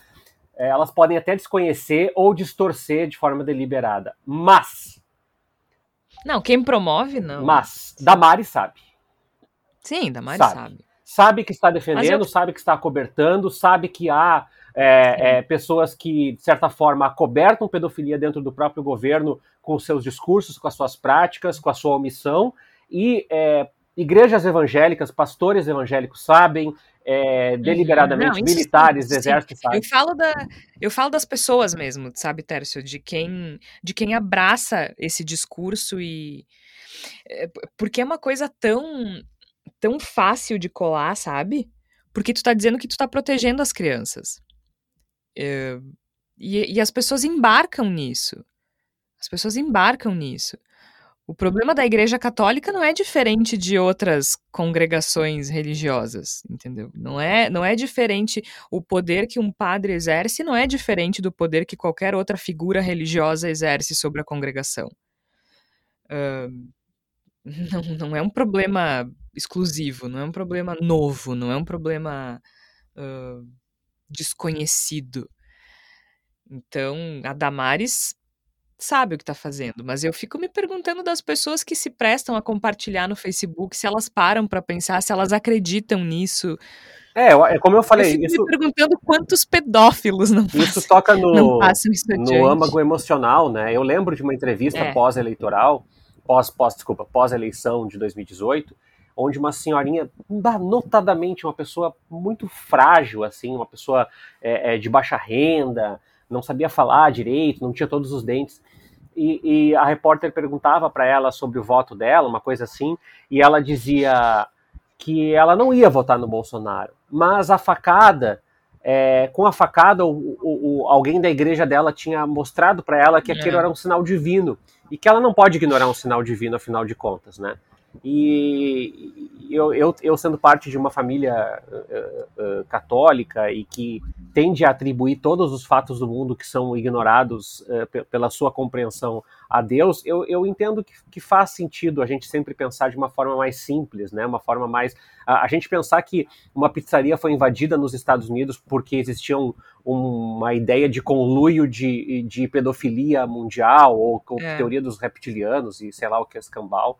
É, elas podem até desconhecer ou distorcer de forma deliberada. Mas. Não, quem promove, não. Mas, Damari sabe. Sim, Damari sabe. Sabe, sabe que está defendendo, eu... sabe que está cobertando, sabe que há é, é, pessoas que, de certa forma, acobertam pedofilia dentro do próprio governo com seus discursos, com as suas práticas, com a sua omissão. E é, igrejas evangélicas, pastores evangélicos sabem, é, deliberadamente não, militares do exército Eu falo da, eu falo das pessoas mesmo, sabe, Tércio, de quem, de quem abraça esse discurso e é, porque é uma coisa tão, tão fácil de colar, sabe? Porque tu tá dizendo que tu tá protegendo as crianças. É, e, e as pessoas embarcam nisso. As pessoas embarcam nisso. O problema da Igreja Católica não é diferente de outras congregações religiosas, entendeu? Não é, não é diferente o poder que um padre exerce, não é diferente do poder que qualquer outra figura religiosa exerce sobre a congregação. Uh, <laughs> não, não é um problema exclusivo, não é um problema novo, não é um problema uh, desconhecido. Então, a Damares sabe o que está fazendo, mas eu fico me perguntando das pessoas que se prestam a compartilhar no Facebook, se elas param para pensar, se elas acreditam nisso. É, é como eu falei. Eu fico isso, me perguntando quantos pedófilos não passam, Isso toca no, isso no âmago emocional, né? Eu lembro de uma entrevista é. pós-eleitoral, pós, pós, desculpa, pós-eleição de 2018, onde uma senhorinha, notadamente uma pessoa muito frágil, assim, uma pessoa é, é, de baixa renda, não sabia falar direito, não tinha todos os dentes. E, e a repórter perguntava para ela sobre o voto dela, uma coisa assim, e ela dizia que ela não ia votar no Bolsonaro, mas a facada, é, com a facada, o, o, o, alguém da igreja dela tinha mostrado para ela que aquilo é. era um sinal divino e que ela não pode ignorar um sinal divino, afinal de contas, né? E eu, eu, eu, sendo parte de uma família uh, uh, católica e que tende a atribuir todos os fatos do mundo que são ignorados uh, pela sua compreensão a Deus, eu, eu entendo que, que, faz sentido a gente sempre pensar de uma forma mais simples, né? Uma forma mais. A, a gente pensar que uma pizzaria foi invadida nos Estados Unidos porque existia um, uma ideia de conluio de, de pedofilia mundial ou com é. teoria dos reptilianos e sei lá o que é escambau.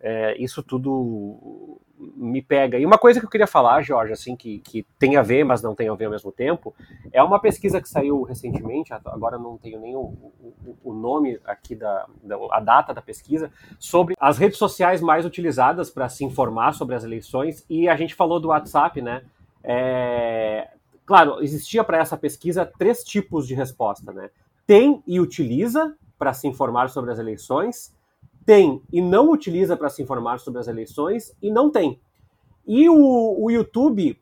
É, isso tudo me pega. E uma coisa que eu queria falar, Jorge, assim, que, que tem a ver, mas não tem a ver ao mesmo tempo, é uma pesquisa que saiu recentemente, agora não tenho nem o, o, o nome aqui da, da, a data da pesquisa, sobre as redes sociais mais utilizadas para se informar sobre as eleições, e a gente falou do WhatsApp, né? É, claro, existia para essa pesquisa três tipos de resposta, né? Tem e utiliza para se informar sobre as eleições, tem e não utiliza para se informar sobre as eleições e não tem. E o, o YouTube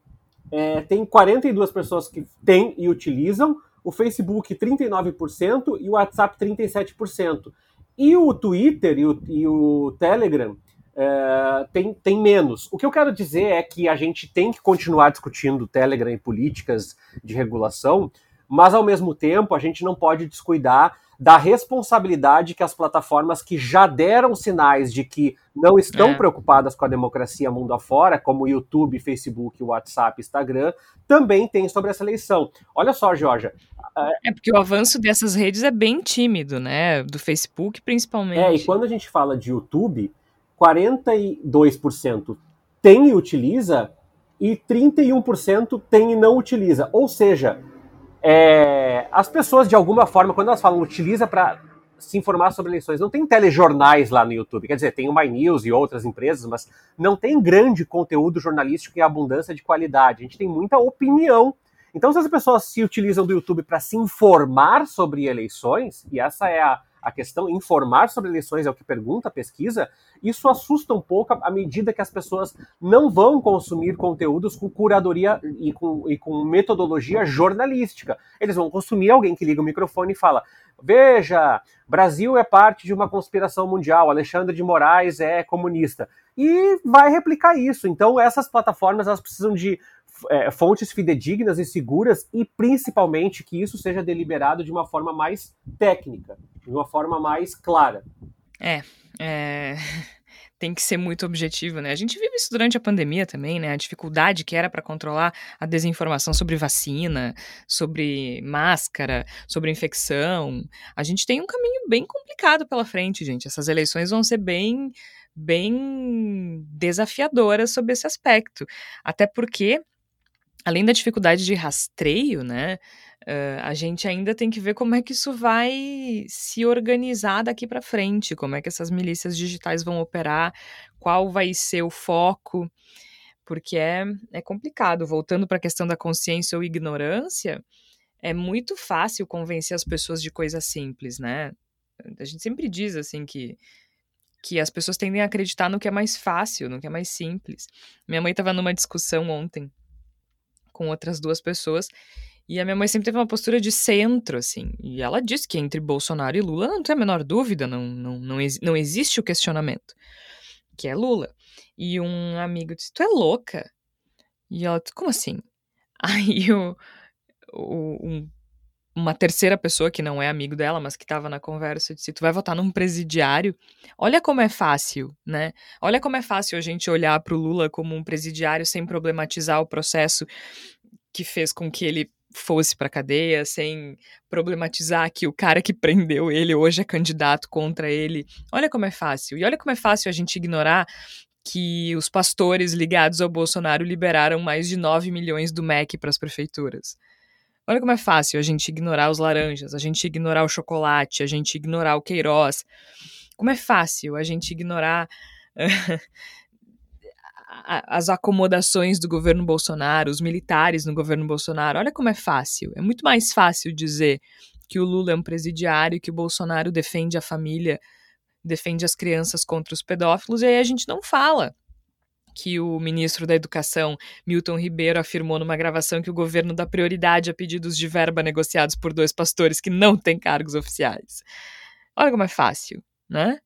é, tem 42 pessoas que têm e utilizam, o Facebook 39% e o WhatsApp 37%. E o Twitter e o, e o Telegram é, tem, tem menos. O que eu quero dizer é que a gente tem que continuar discutindo Telegram e políticas de regulação, mas ao mesmo tempo a gente não pode descuidar da responsabilidade que as plataformas que já deram sinais de que não estão é. preocupadas com a democracia mundo afora, como YouTube, Facebook, WhatsApp, Instagram, também têm sobre essa eleição. Olha só, Georgia. É porque o avanço dessas redes é bem tímido, né? Do Facebook, principalmente. É, e quando a gente fala de YouTube, 42% tem e utiliza e 31% tem e não utiliza. Ou seja, é, as pessoas, de alguma forma, quando elas falam utiliza para se informar sobre eleições, não tem telejornais lá no YouTube. Quer dizer, tem o My News e outras empresas, mas não tem grande conteúdo jornalístico e abundância de qualidade. A gente tem muita opinião. Então, se as pessoas se utilizam do YouTube para se informar sobre eleições, e essa é a, a questão, informar sobre eleições é o que pergunta a pesquisa, isso assusta um pouco à medida que as pessoas não vão consumir conteúdos com curadoria e com, e com metodologia jornalística. Eles vão consumir alguém que liga o microfone e fala: Veja, Brasil é parte de uma conspiração mundial, Alexandre de Moraes é comunista. E vai replicar isso. Então, essas plataformas elas precisam de é, fontes fidedignas e seguras e principalmente que isso seja deliberado de uma forma mais técnica, de uma forma mais clara. É, é... <laughs> tem que ser muito objetivo, né? A gente vive isso durante a pandemia também, né? A dificuldade que era para controlar a desinformação sobre vacina, sobre máscara, sobre infecção. A gente tem um caminho bem complicado pela frente, gente. Essas eleições vão ser bem bem desafiadoras sobre esse aspecto. Até porque além da dificuldade de rastreio, né, uh, a gente ainda tem que ver como é que isso vai se organizar daqui para frente, como é que essas milícias digitais vão operar, qual vai ser o foco, porque é, é complicado. Voltando para a questão da consciência ou ignorância, é muito fácil convencer as pessoas de coisas simples, né? A gente sempre diz assim que que as pessoas tendem a acreditar no que é mais fácil, no que é mais simples. Minha mãe estava numa discussão ontem com outras duas pessoas. E a minha mãe sempre teve uma postura de centro, assim. E ela disse que entre Bolsonaro e Lula não tem a menor dúvida, não, não, não, não existe o questionamento. Que é Lula. E um amigo disse: Tu é louca? E ela disse: Como assim? <laughs> Aí o, o, um, uma terceira pessoa que não é amigo dela, mas que estava na conversa, disse: Tu vai votar num presidiário? Olha como é fácil, né? Olha como é fácil a gente olhar para o Lula como um presidiário sem problematizar o processo que fez com que ele fosse para cadeia, sem problematizar que o cara que prendeu ele hoje é candidato contra ele. Olha como é fácil. E olha como é fácil a gente ignorar que os pastores ligados ao Bolsonaro liberaram mais de 9 milhões do MEC para as prefeituras. Olha como é fácil a gente ignorar os laranjas, a gente ignorar o chocolate, a gente ignorar o Queiroz. Como é fácil a gente ignorar <laughs> as acomodações do governo Bolsonaro, os militares no governo Bolsonaro. Olha como é fácil. É muito mais fácil dizer que o Lula é um presidiário, que o Bolsonaro defende a família, defende as crianças contra os pedófilos, e aí a gente não fala que o ministro da Educação, Milton Ribeiro, afirmou numa gravação que o governo dá prioridade a pedidos de verba negociados por dois pastores que não têm cargos oficiais. Olha como é fácil, né?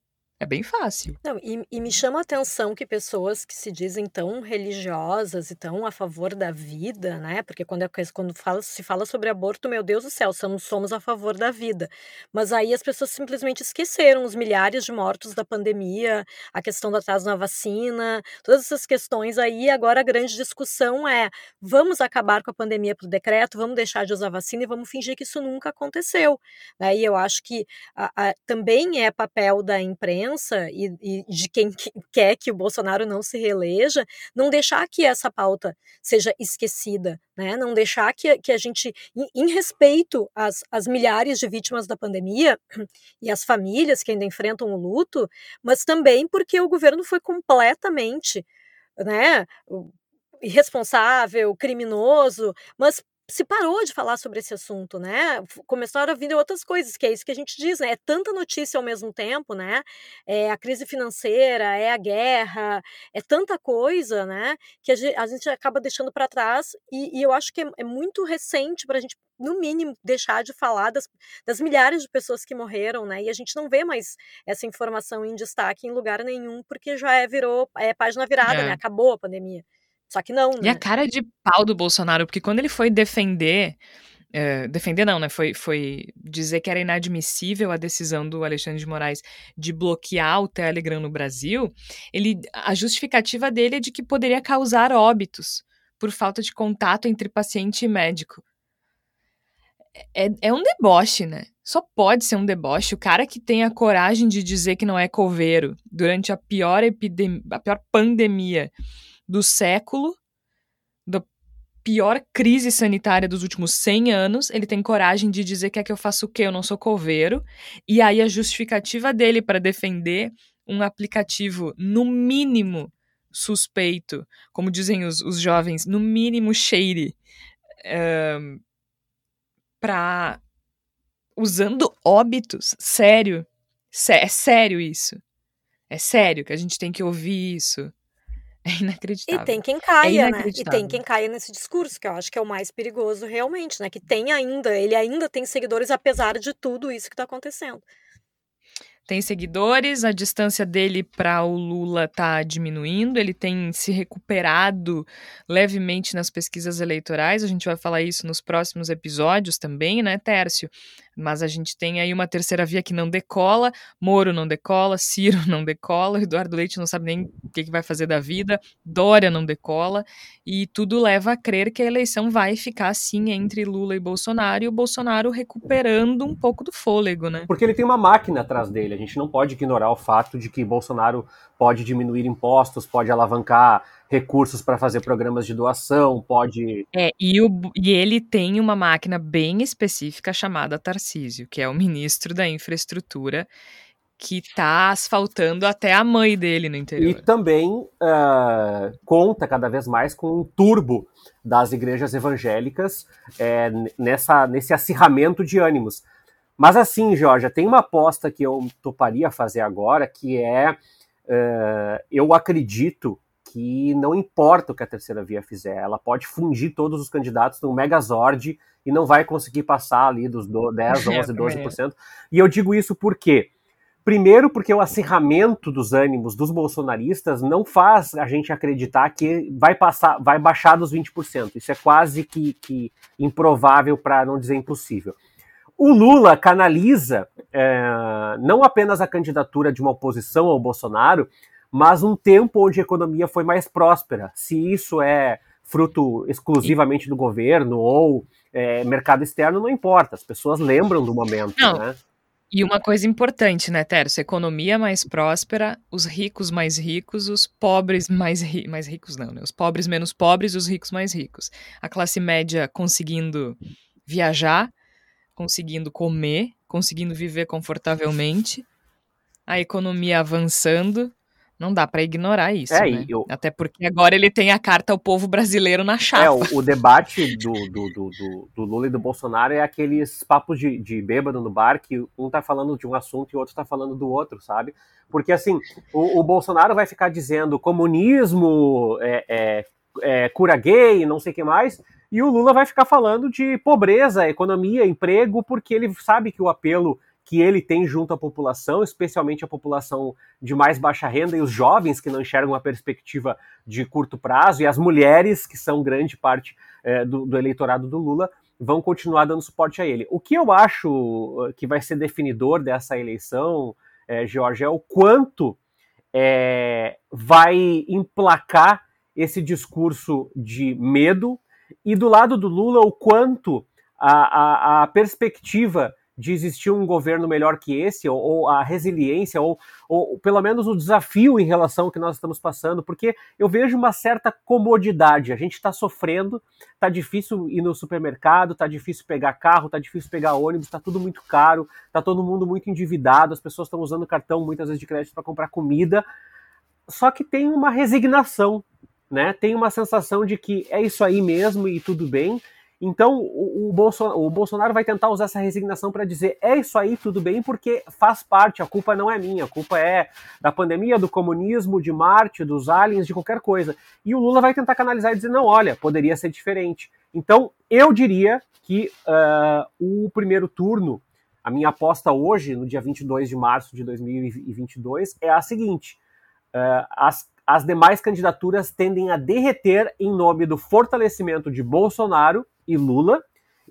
É bem fácil. Não, e, e, me chama a atenção que pessoas que se dizem tão religiosas e tão a favor da vida, né? Porque quando, é, quando fala, se fala sobre aborto, meu Deus do céu, somos, somos a favor da vida. Mas aí as pessoas simplesmente esqueceram os milhares de mortos da pandemia, a questão do atraso na vacina, todas essas questões aí. Agora a grande discussão é: vamos acabar com a pandemia por decreto, vamos deixar de usar vacina e vamos fingir que isso nunca aconteceu. Né? E eu acho que a, a, também é papel da imprensa e, e de quem quer que o Bolsonaro não se reeleja, não deixar que essa pauta seja esquecida, né? não deixar que, que a gente, em, em respeito às, às milhares de vítimas da pandemia e às famílias que ainda enfrentam o luto, mas também porque o governo foi completamente né, irresponsável, criminoso, mas se parou de falar sobre esse assunto, né? Começaram a vir outras coisas, que é isso que a gente diz, né? É tanta notícia ao mesmo tempo, né? É a crise financeira, é a guerra, é tanta coisa, né? Que a gente, a gente acaba deixando para trás e, e, eu acho que é, é muito recente para a gente no mínimo, deixar de falar das, das, milhares de pessoas que morreram, né? E a gente não vê mais essa informação em destaque em lugar nenhum, porque já é, virou é, página virada, né? é. né? Acabou a pandemia. Só que não. E né? a cara de pau do Bolsonaro, porque quando ele foi defender. É, defender não, né? Foi, foi dizer que era inadmissível a decisão do Alexandre de Moraes de bloquear o Telegram no Brasil. Ele, a justificativa dele é de que poderia causar óbitos por falta de contato entre paciente e médico. É, é um deboche, né? Só pode ser um deboche. O cara que tem a coragem de dizer que não é coveiro durante a pior epidemia, a pior pandemia do século, da pior crise sanitária dos últimos 100 anos, ele tem coragem de dizer que é que eu faço o quê? Eu não sou coveiro. E aí a justificativa dele para defender um aplicativo, no mínimo, suspeito, como dizem os, os jovens, no mínimo shady, um, para usando óbitos, sério, é sério isso. É sério que a gente tem que ouvir isso. <laughs> É inacreditável. E tem quem caia, é né? E tem quem caia nesse discurso, que eu acho que é o mais perigoso realmente, né? Que tem ainda, ele ainda tem seguidores apesar de tudo isso que está acontecendo tem seguidores, a distância dele para o Lula está diminuindo, ele tem se recuperado levemente nas pesquisas eleitorais, a gente vai falar isso nos próximos episódios também, né, Tércio? Mas a gente tem aí uma terceira via que não decola, Moro não decola, Ciro <laughs> não decola, Eduardo Leite não sabe nem o que, que vai fazer da vida, Dória não decola, e tudo leva a crer que a eleição vai ficar assim entre Lula e Bolsonaro, e o Bolsonaro recuperando um pouco do fôlego, né? Porque ele tem uma máquina atrás dele, gente não pode ignorar o fato de que Bolsonaro pode diminuir impostos, pode alavancar recursos para fazer programas de doação, pode. É, e, o, e ele tem uma máquina bem específica chamada Tarcísio, que é o ministro da infraestrutura, que está asfaltando até a mãe dele no interior. E também uh, conta cada vez mais com um turbo das igrejas evangélicas é, nessa, nesse acirramento de ânimos. Mas assim, Jorge, tem uma aposta que eu toparia fazer agora, que é uh, eu acredito que não importa o que a terceira via fizer, ela pode fungir todos os candidatos no Megazord e não vai conseguir passar ali dos 10, 11, 12%. E eu digo isso por quê? Primeiro, porque o acirramento dos ânimos dos bolsonaristas não faz a gente acreditar que vai passar, vai baixar dos 20%. Isso é quase que, que improvável, para não dizer impossível. O Lula canaliza é, não apenas a candidatura de uma oposição ao Bolsonaro, mas um tempo onde a economia foi mais próspera. Se isso é fruto exclusivamente do governo ou é, mercado externo, não importa. As pessoas lembram do momento, não. né? E uma coisa importante, né, Tércio? Economia mais próspera, os ricos mais ricos, os pobres mais, ri mais ricos, não, né? Os pobres menos pobres, os ricos mais ricos. A classe média conseguindo viajar, conseguindo comer, conseguindo viver confortavelmente, a economia avançando. Não dá para ignorar isso, é, né? eu... Até porque agora ele tem a carta ao povo brasileiro na chapa. É, o, o debate do, do, do, do, Lula e do Bolsonaro é aqueles papos de, de bêbado no bar que um tá falando de um assunto e o outro tá falando do outro, sabe? Porque, assim, o, o Bolsonaro vai ficar dizendo comunismo, é, é, é, cura gay, não sei o que mais, e o Lula vai ficar falando de pobreza, economia, emprego, porque ele sabe que o apelo que ele tem junto à população, especialmente a população de mais baixa renda e os jovens que não enxergam a perspectiva de curto prazo, e as mulheres, que são grande parte é, do, do eleitorado do Lula, vão continuar dando suporte a ele. O que eu acho eh, que vai ser definidor dessa eleição, é, Jorge, é o quanto é, vai emplacar esse discurso de medo, e do lado do Lula, o quanto a, a, a perspectiva de existir um governo melhor que esse, ou, ou a resiliência, ou, ou, pelo menos o desafio em relação ao que nós estamos passando, porque eu vejo uma certa comodidade. A gente está sofrendo, está difícil ir no supermercado, está difícil pegar carro, está difícil pegar ônibus, está tudo muito caro, está todo mundo muito endividado, as pessoas estão usando cartão muitas vezes de crédito para comprar comida. Só que tem uma resignação né? Tem uma sensação de que é isso aí mesmo e tudo bem. Então, o, o, Bolsonaro, o Bolsonaro vai tentar usar essa resignação para dizer: é isso aí, tudo bem, porque faz parte, a culpa não é minha, a culpa é da pandemia, do comunismo, de Marte, dos aliens, de qualquer coisa. E o Lula vai tentar canalizar e dizer: não, olha, poderia ser diferente. Então, eu diria que uh, o primeiro turno, a minha aposta hoje, no dia 22 de março de 2022, é a seguinte: uh, as as demais candidaturas tendem a derreter em nome do fortalecimento de Bolsonaro e Lula,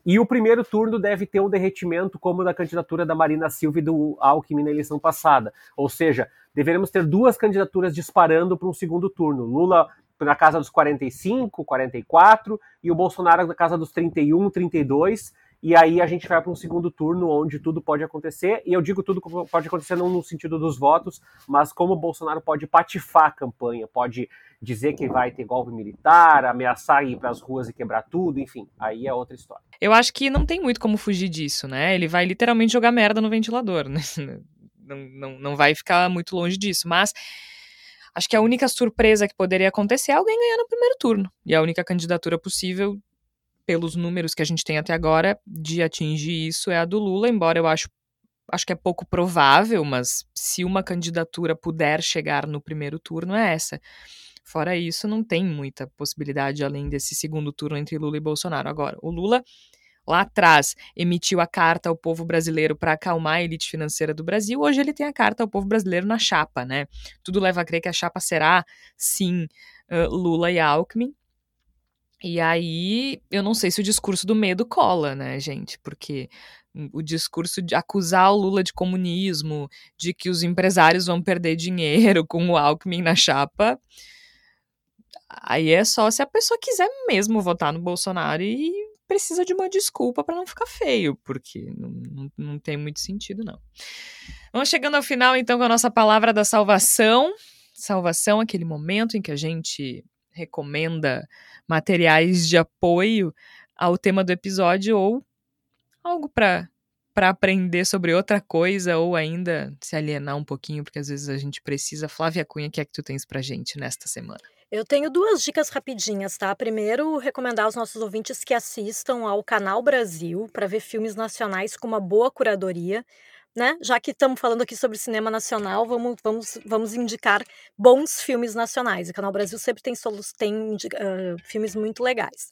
e o primeiro turno deve ter um derretimento como da candidatura da Marina Silva e do Alckmin na eleição passada. Ou seja, deveremos ter duas candidaturas disparando para um segundo turno. Lula na casa dos 45, 44 e o Bolsonaro na casa dos 31, 32 e aí a gente vai para um segundo turno onde tudo pode acontecer, e eu digo tudo pode acontecer não no sentido dos votos, mas como o Bolsonaro pode patifar a campanha, pode dizer que vai ter golpe militar, ameaçar ir para as ruas e quebrar tudo, enfim, aí é outra história. Eu acho que não tem muito como fugir disso, né? Ele vai literalmente jogar merda no ventilador, né? <laughs> Não, não, não vai ficar muito longe disso, mas acho que a única surpresa que poderia acontecer é alguém ganhar no primeiro turno. E a única candidatura possível pelos números que a gente tem até agora, de atingir isso é a do Lula, embora eu acho, acho que é pouco provável, mas se uma candidatura puder chegar no primeiro turno, é essa. Fora isso, não tem muita possibilidade além desse segundo turno entre Lula e Bolsonaro. Agora, o Lula lá atrás emitiu a carta ao povo brasileiro para acalmar a elite financeira do Brasil, hoje ele tem a carta ao povo brasileiro na chapa, né? Tudo leva a crer que a chapa será, sim, Lula e Alckmin. E aí, eu não sei se o discurso do medo cola, né, gente? Porque o discurso de acusar o Lula de comunismo, de que os empresários vão perder dinheiro <laughs> com o Alckmin na chapa. Aí é só se a pessoa quiser mesmo votar no Bolsonaro e precisa de uma desculpa para não ficar feio, porque não, não, não tem muito sentido, não. Vamos chegando ao final, então, com a nossa palavra da salvação. Salvação, aquele momento em que a gente recomenda materiais de apoio ao tema do episódio ou algo para para aprender sobre outra coisa ou ainda se alienar um pouquinho, porque às vezes a gente precisa. Flávia Cunha, o que é que tu tens pra gente nesta semana? Eu tenho duas dicas rapidinhas, tá? Primeiro, recomendar aos nossos ouvintes que assistam ao Canal Brasil para ver filmes nacionais com uma boa curadoria né? Já que estamos falando aqui sobre cinema nacional, vamos, vamos, vamos indicar bons filmes nacionais. O Canal Brasil sempre tem, tem uh, filmes muito legais.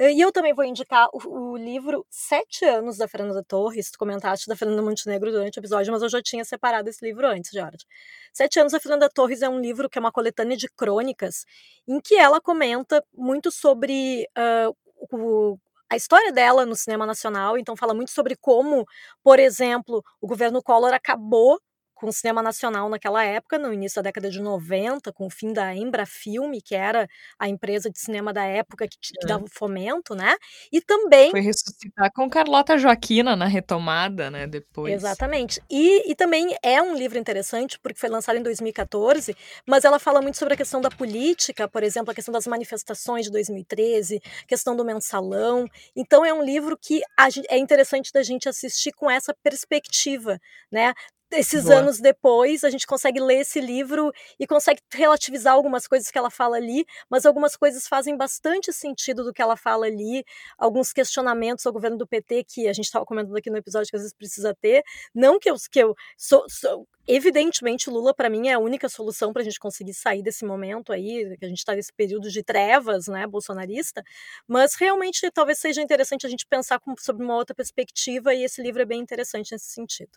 E eu também vou indicar o, o, livro Sete Anos da Fernanda Torres. Tu comentaste da Fernanda Montenegro durante o episódio, mas eu já tinha separado esse livro antes, Jorge. Sete Anos da Fernanda Torres é um livro que é uma coletânea de crônicas em que ela comenta muito sobre uh, o, a história dela no cinema nacional, então fala muito sobre como, por exemplo, o governo Collor acabou com o cinema nacional naquela época, no início da década de 90, com o fim da Embrafilme, que era a empresa de cinema da época que, que dava fomento, né? E também... Foi ressuscitar com Carlota Joaquina na retomada, né, depois. Exatamente. E, e também é um livro interessante, porque foi lançado em 2014, mas ela fala muito sobre a questão da política, por exemplo, a questão das manifestações de 2013, questão do mensalão. Então é um livro que é interessante da gente assistir com essa perspectiva, né? Esses Boa. anos depois, a gente consegue ler esse livro e consegue relativizar algumas coisas que ela fala ali, mas algumas coisas fazem bastante sentido do que ela fala ali, alguns questionamentos ao governo do PT que a gente estava comentando aqui no episódio que às vezes precisa ter. Não que eu, que eu sou, sou evidentemente, Lula para mim é a única solução para a gente conseguir sair desse momento aí, que a gente está nesse período de trevas, né, bolsonarista, mas realmente talvez seja interessante a gente pensar sobre uma outra perspectiva e esse livro é bem interessante nesse sentido.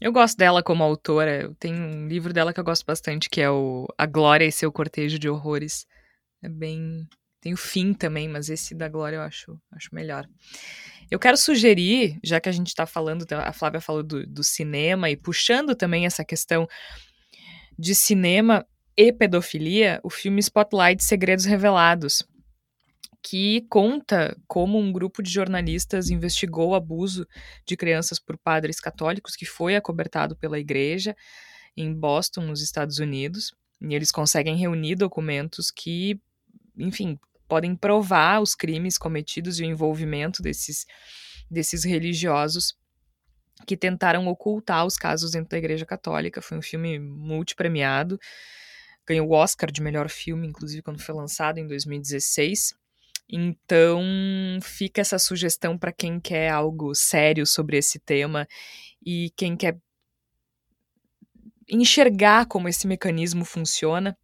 Eu gosto dela como autora. Tenho um livro dela que eu gosto bastante, que é o A Glória e seu Cortejo de Horrores. É bem. Tem o fim também, mas esse da Glória eu acho, acho melhor. Eu quero sugerir, já que a gente está falando, a Flávia falou do, do cinema e puxando também essa questão de cinema e pedofilia, o filme Spotlight Segredos Revelados que conta como um grupo de jornalistas investigou o abuso de crianças por padres católicos, que foi acobertado pela igreja em Boston, nos Estados Unidos. E eles conseguem reunir documentos que, enfim, podem provar os crimes cometidos e o envolvimento desses, desses religiosos que tentaram ocultar os casos dentro da Igreja Católica. Foi um filme multipremiado, ganhou o Oscar de melhor filme, inclusive quando foi lançado em 2016. Então, fica essa sugestão para quem quer algo sério sobre esse tema e quem quer enxergar como esse mecanismo funciona.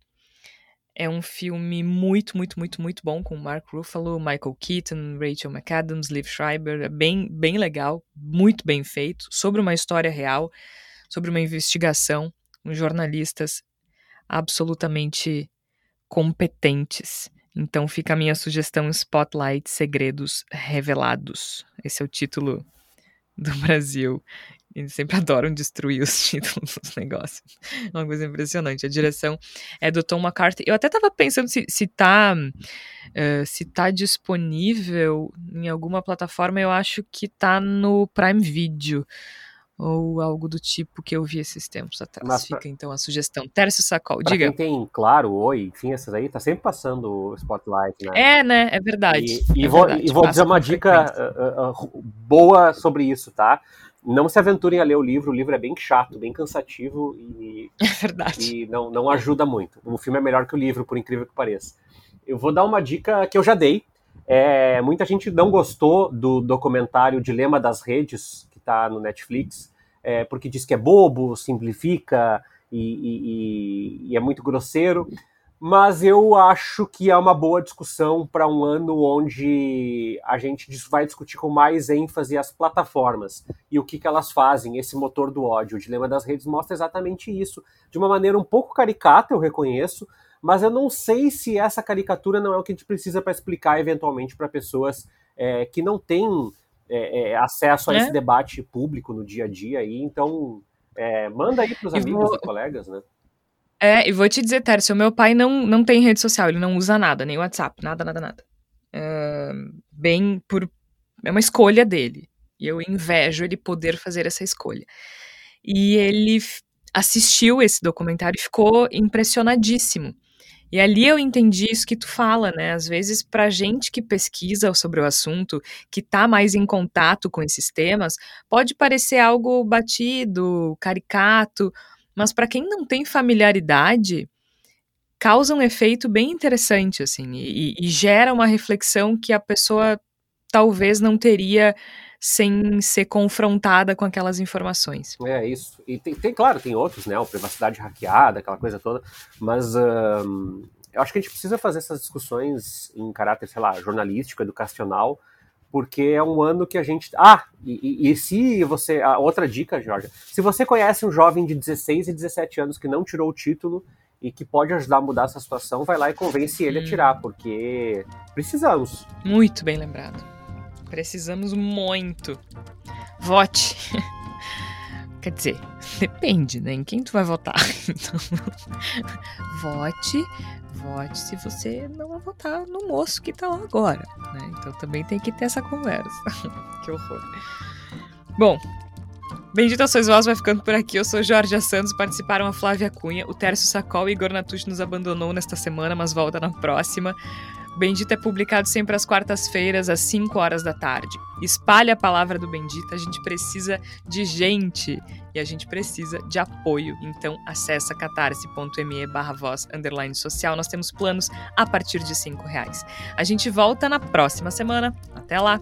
É um filme muito, muito, muito, muito bom com Mark Ruffalo, Michael Keaton, Rachel McAdams, Liv Schreiber. É bem, bem legal, muito bem feito, sobre uma história real, sobre uma investigação, com jornalistas absolutamente competentes. Então fica a minha sugestão Spotlight Segredos Revelados. Esse é o título do <laughs> Brasil. Eles sempre adoram destruir os <laughs> títulos dos negócios. É uma coisa impressionante. A direção é do Tom McCarthy. Eu até tava pensando se, se, tá, uh, se tá disponível em alguma plataforma. Eu acho que tá no Prime Video ou algo do tipo que eu vi esses tempos atrás. Mas Fica então a sugestão. Tércio Sacol, diga. Quem tem Claro, Oi, enfim, essas aí, tá sempre passando o Spotlight, né? É, né? É verdade. E, e é vou, verdade, e vou dizer uma dica uh, uh, boa sobre isso, tá? Não se aventurem a ler o livro, o livro é bem chato, bem cansativo e, <laughs> é verdade. e não, não ajuda muito. O filme é melhor que o livro, por incrível que pareça. Eu vou dar uma dica que eu já dei. É, muita gente não gostou do documentário Dilema das Redes, está no Netflix é, porque diz que é bobo, simplifica e, e, e, é muito grosseiro. Mas eu acho que é uma boa discussão para um ano onde a gente vai discutir com mais ênfase as plataformas e o que, que elas fazem, esse motor do ódio. O Dilema das Redes mostra exatamente isso. De uma maneira um pouco caricata, eu reconheço, mas eu não sei se essa caricatura não é o que a gente precisa para explicar eventualmente para pessoas é, que não têm é, é, acesso a é? esse debate público no dia a dia aí, então é, manda aí para os amigos vou... e colegas, né? É, e vou te dizer, Tércio, meu pai não, não tem rede social, ele não usa nada, nem WhatsApp, nada, nada, nada. É, bem por. É uma escolha dele. E eu invejo ele poder fazer essa escolha. E ele assistiu esse documentário e ficou impressionadíssimo. E ali eu entendi isso que tu fala, né? Às vezes, pra gente que pesquisa sobre o assunto, que tá mais em contato com esses temas, pode parecer algo batido, caricato, mas para quem não tem familiaridade, causa um efeito bem interessante, assim, e, e gera uma reflexão que a pessoa talvez não teria sem ser confrontada com aquelas informações. É isso. E tem, tem claro, tem outros, né? O privacidade hackeada, aquela coisa toda, mas eu acho que a gente precisa fazer essas discussões em caráter, sei lá, jornalístico, educacional, porque é um ano que a gente. Ah, e, e, se você. A outra dica, Jorge, se você conhece um jovem de 16 e 17 anos que não tirou o título e que pode ajudar a mudar essa situação, vai lá e convence ele a tirar, porque precisamos. Muito bem lembrado. Precisamos muito. Vote. <laughs> Quer dizer, depende, né? Em quem tu vai votar. <laughs> Então, vote, vote se você não vai votar no moço que tá lá agora, né? Então também tem que ter essa conversa. <laughs> que horror. Bom, Bendita Sois Vós vai ficando por aqui. Eu sou Jorge Santos. Participaram a Flávia Cunha, o Tércio Sacol e Igor Natucci nos abandonou nesta semana, mas volta na próxima. Bendita é publicado sempre às quartas-feiras, às 5 horas da tarde. Espalhe a palavra do Bendita, a gente precisa de gente e a gente precisa de apoio. Então acessa catarse.me barra voz underline social. Nós temos planos a partir de 5 reais. A gente volta na próxima semana. Até lá!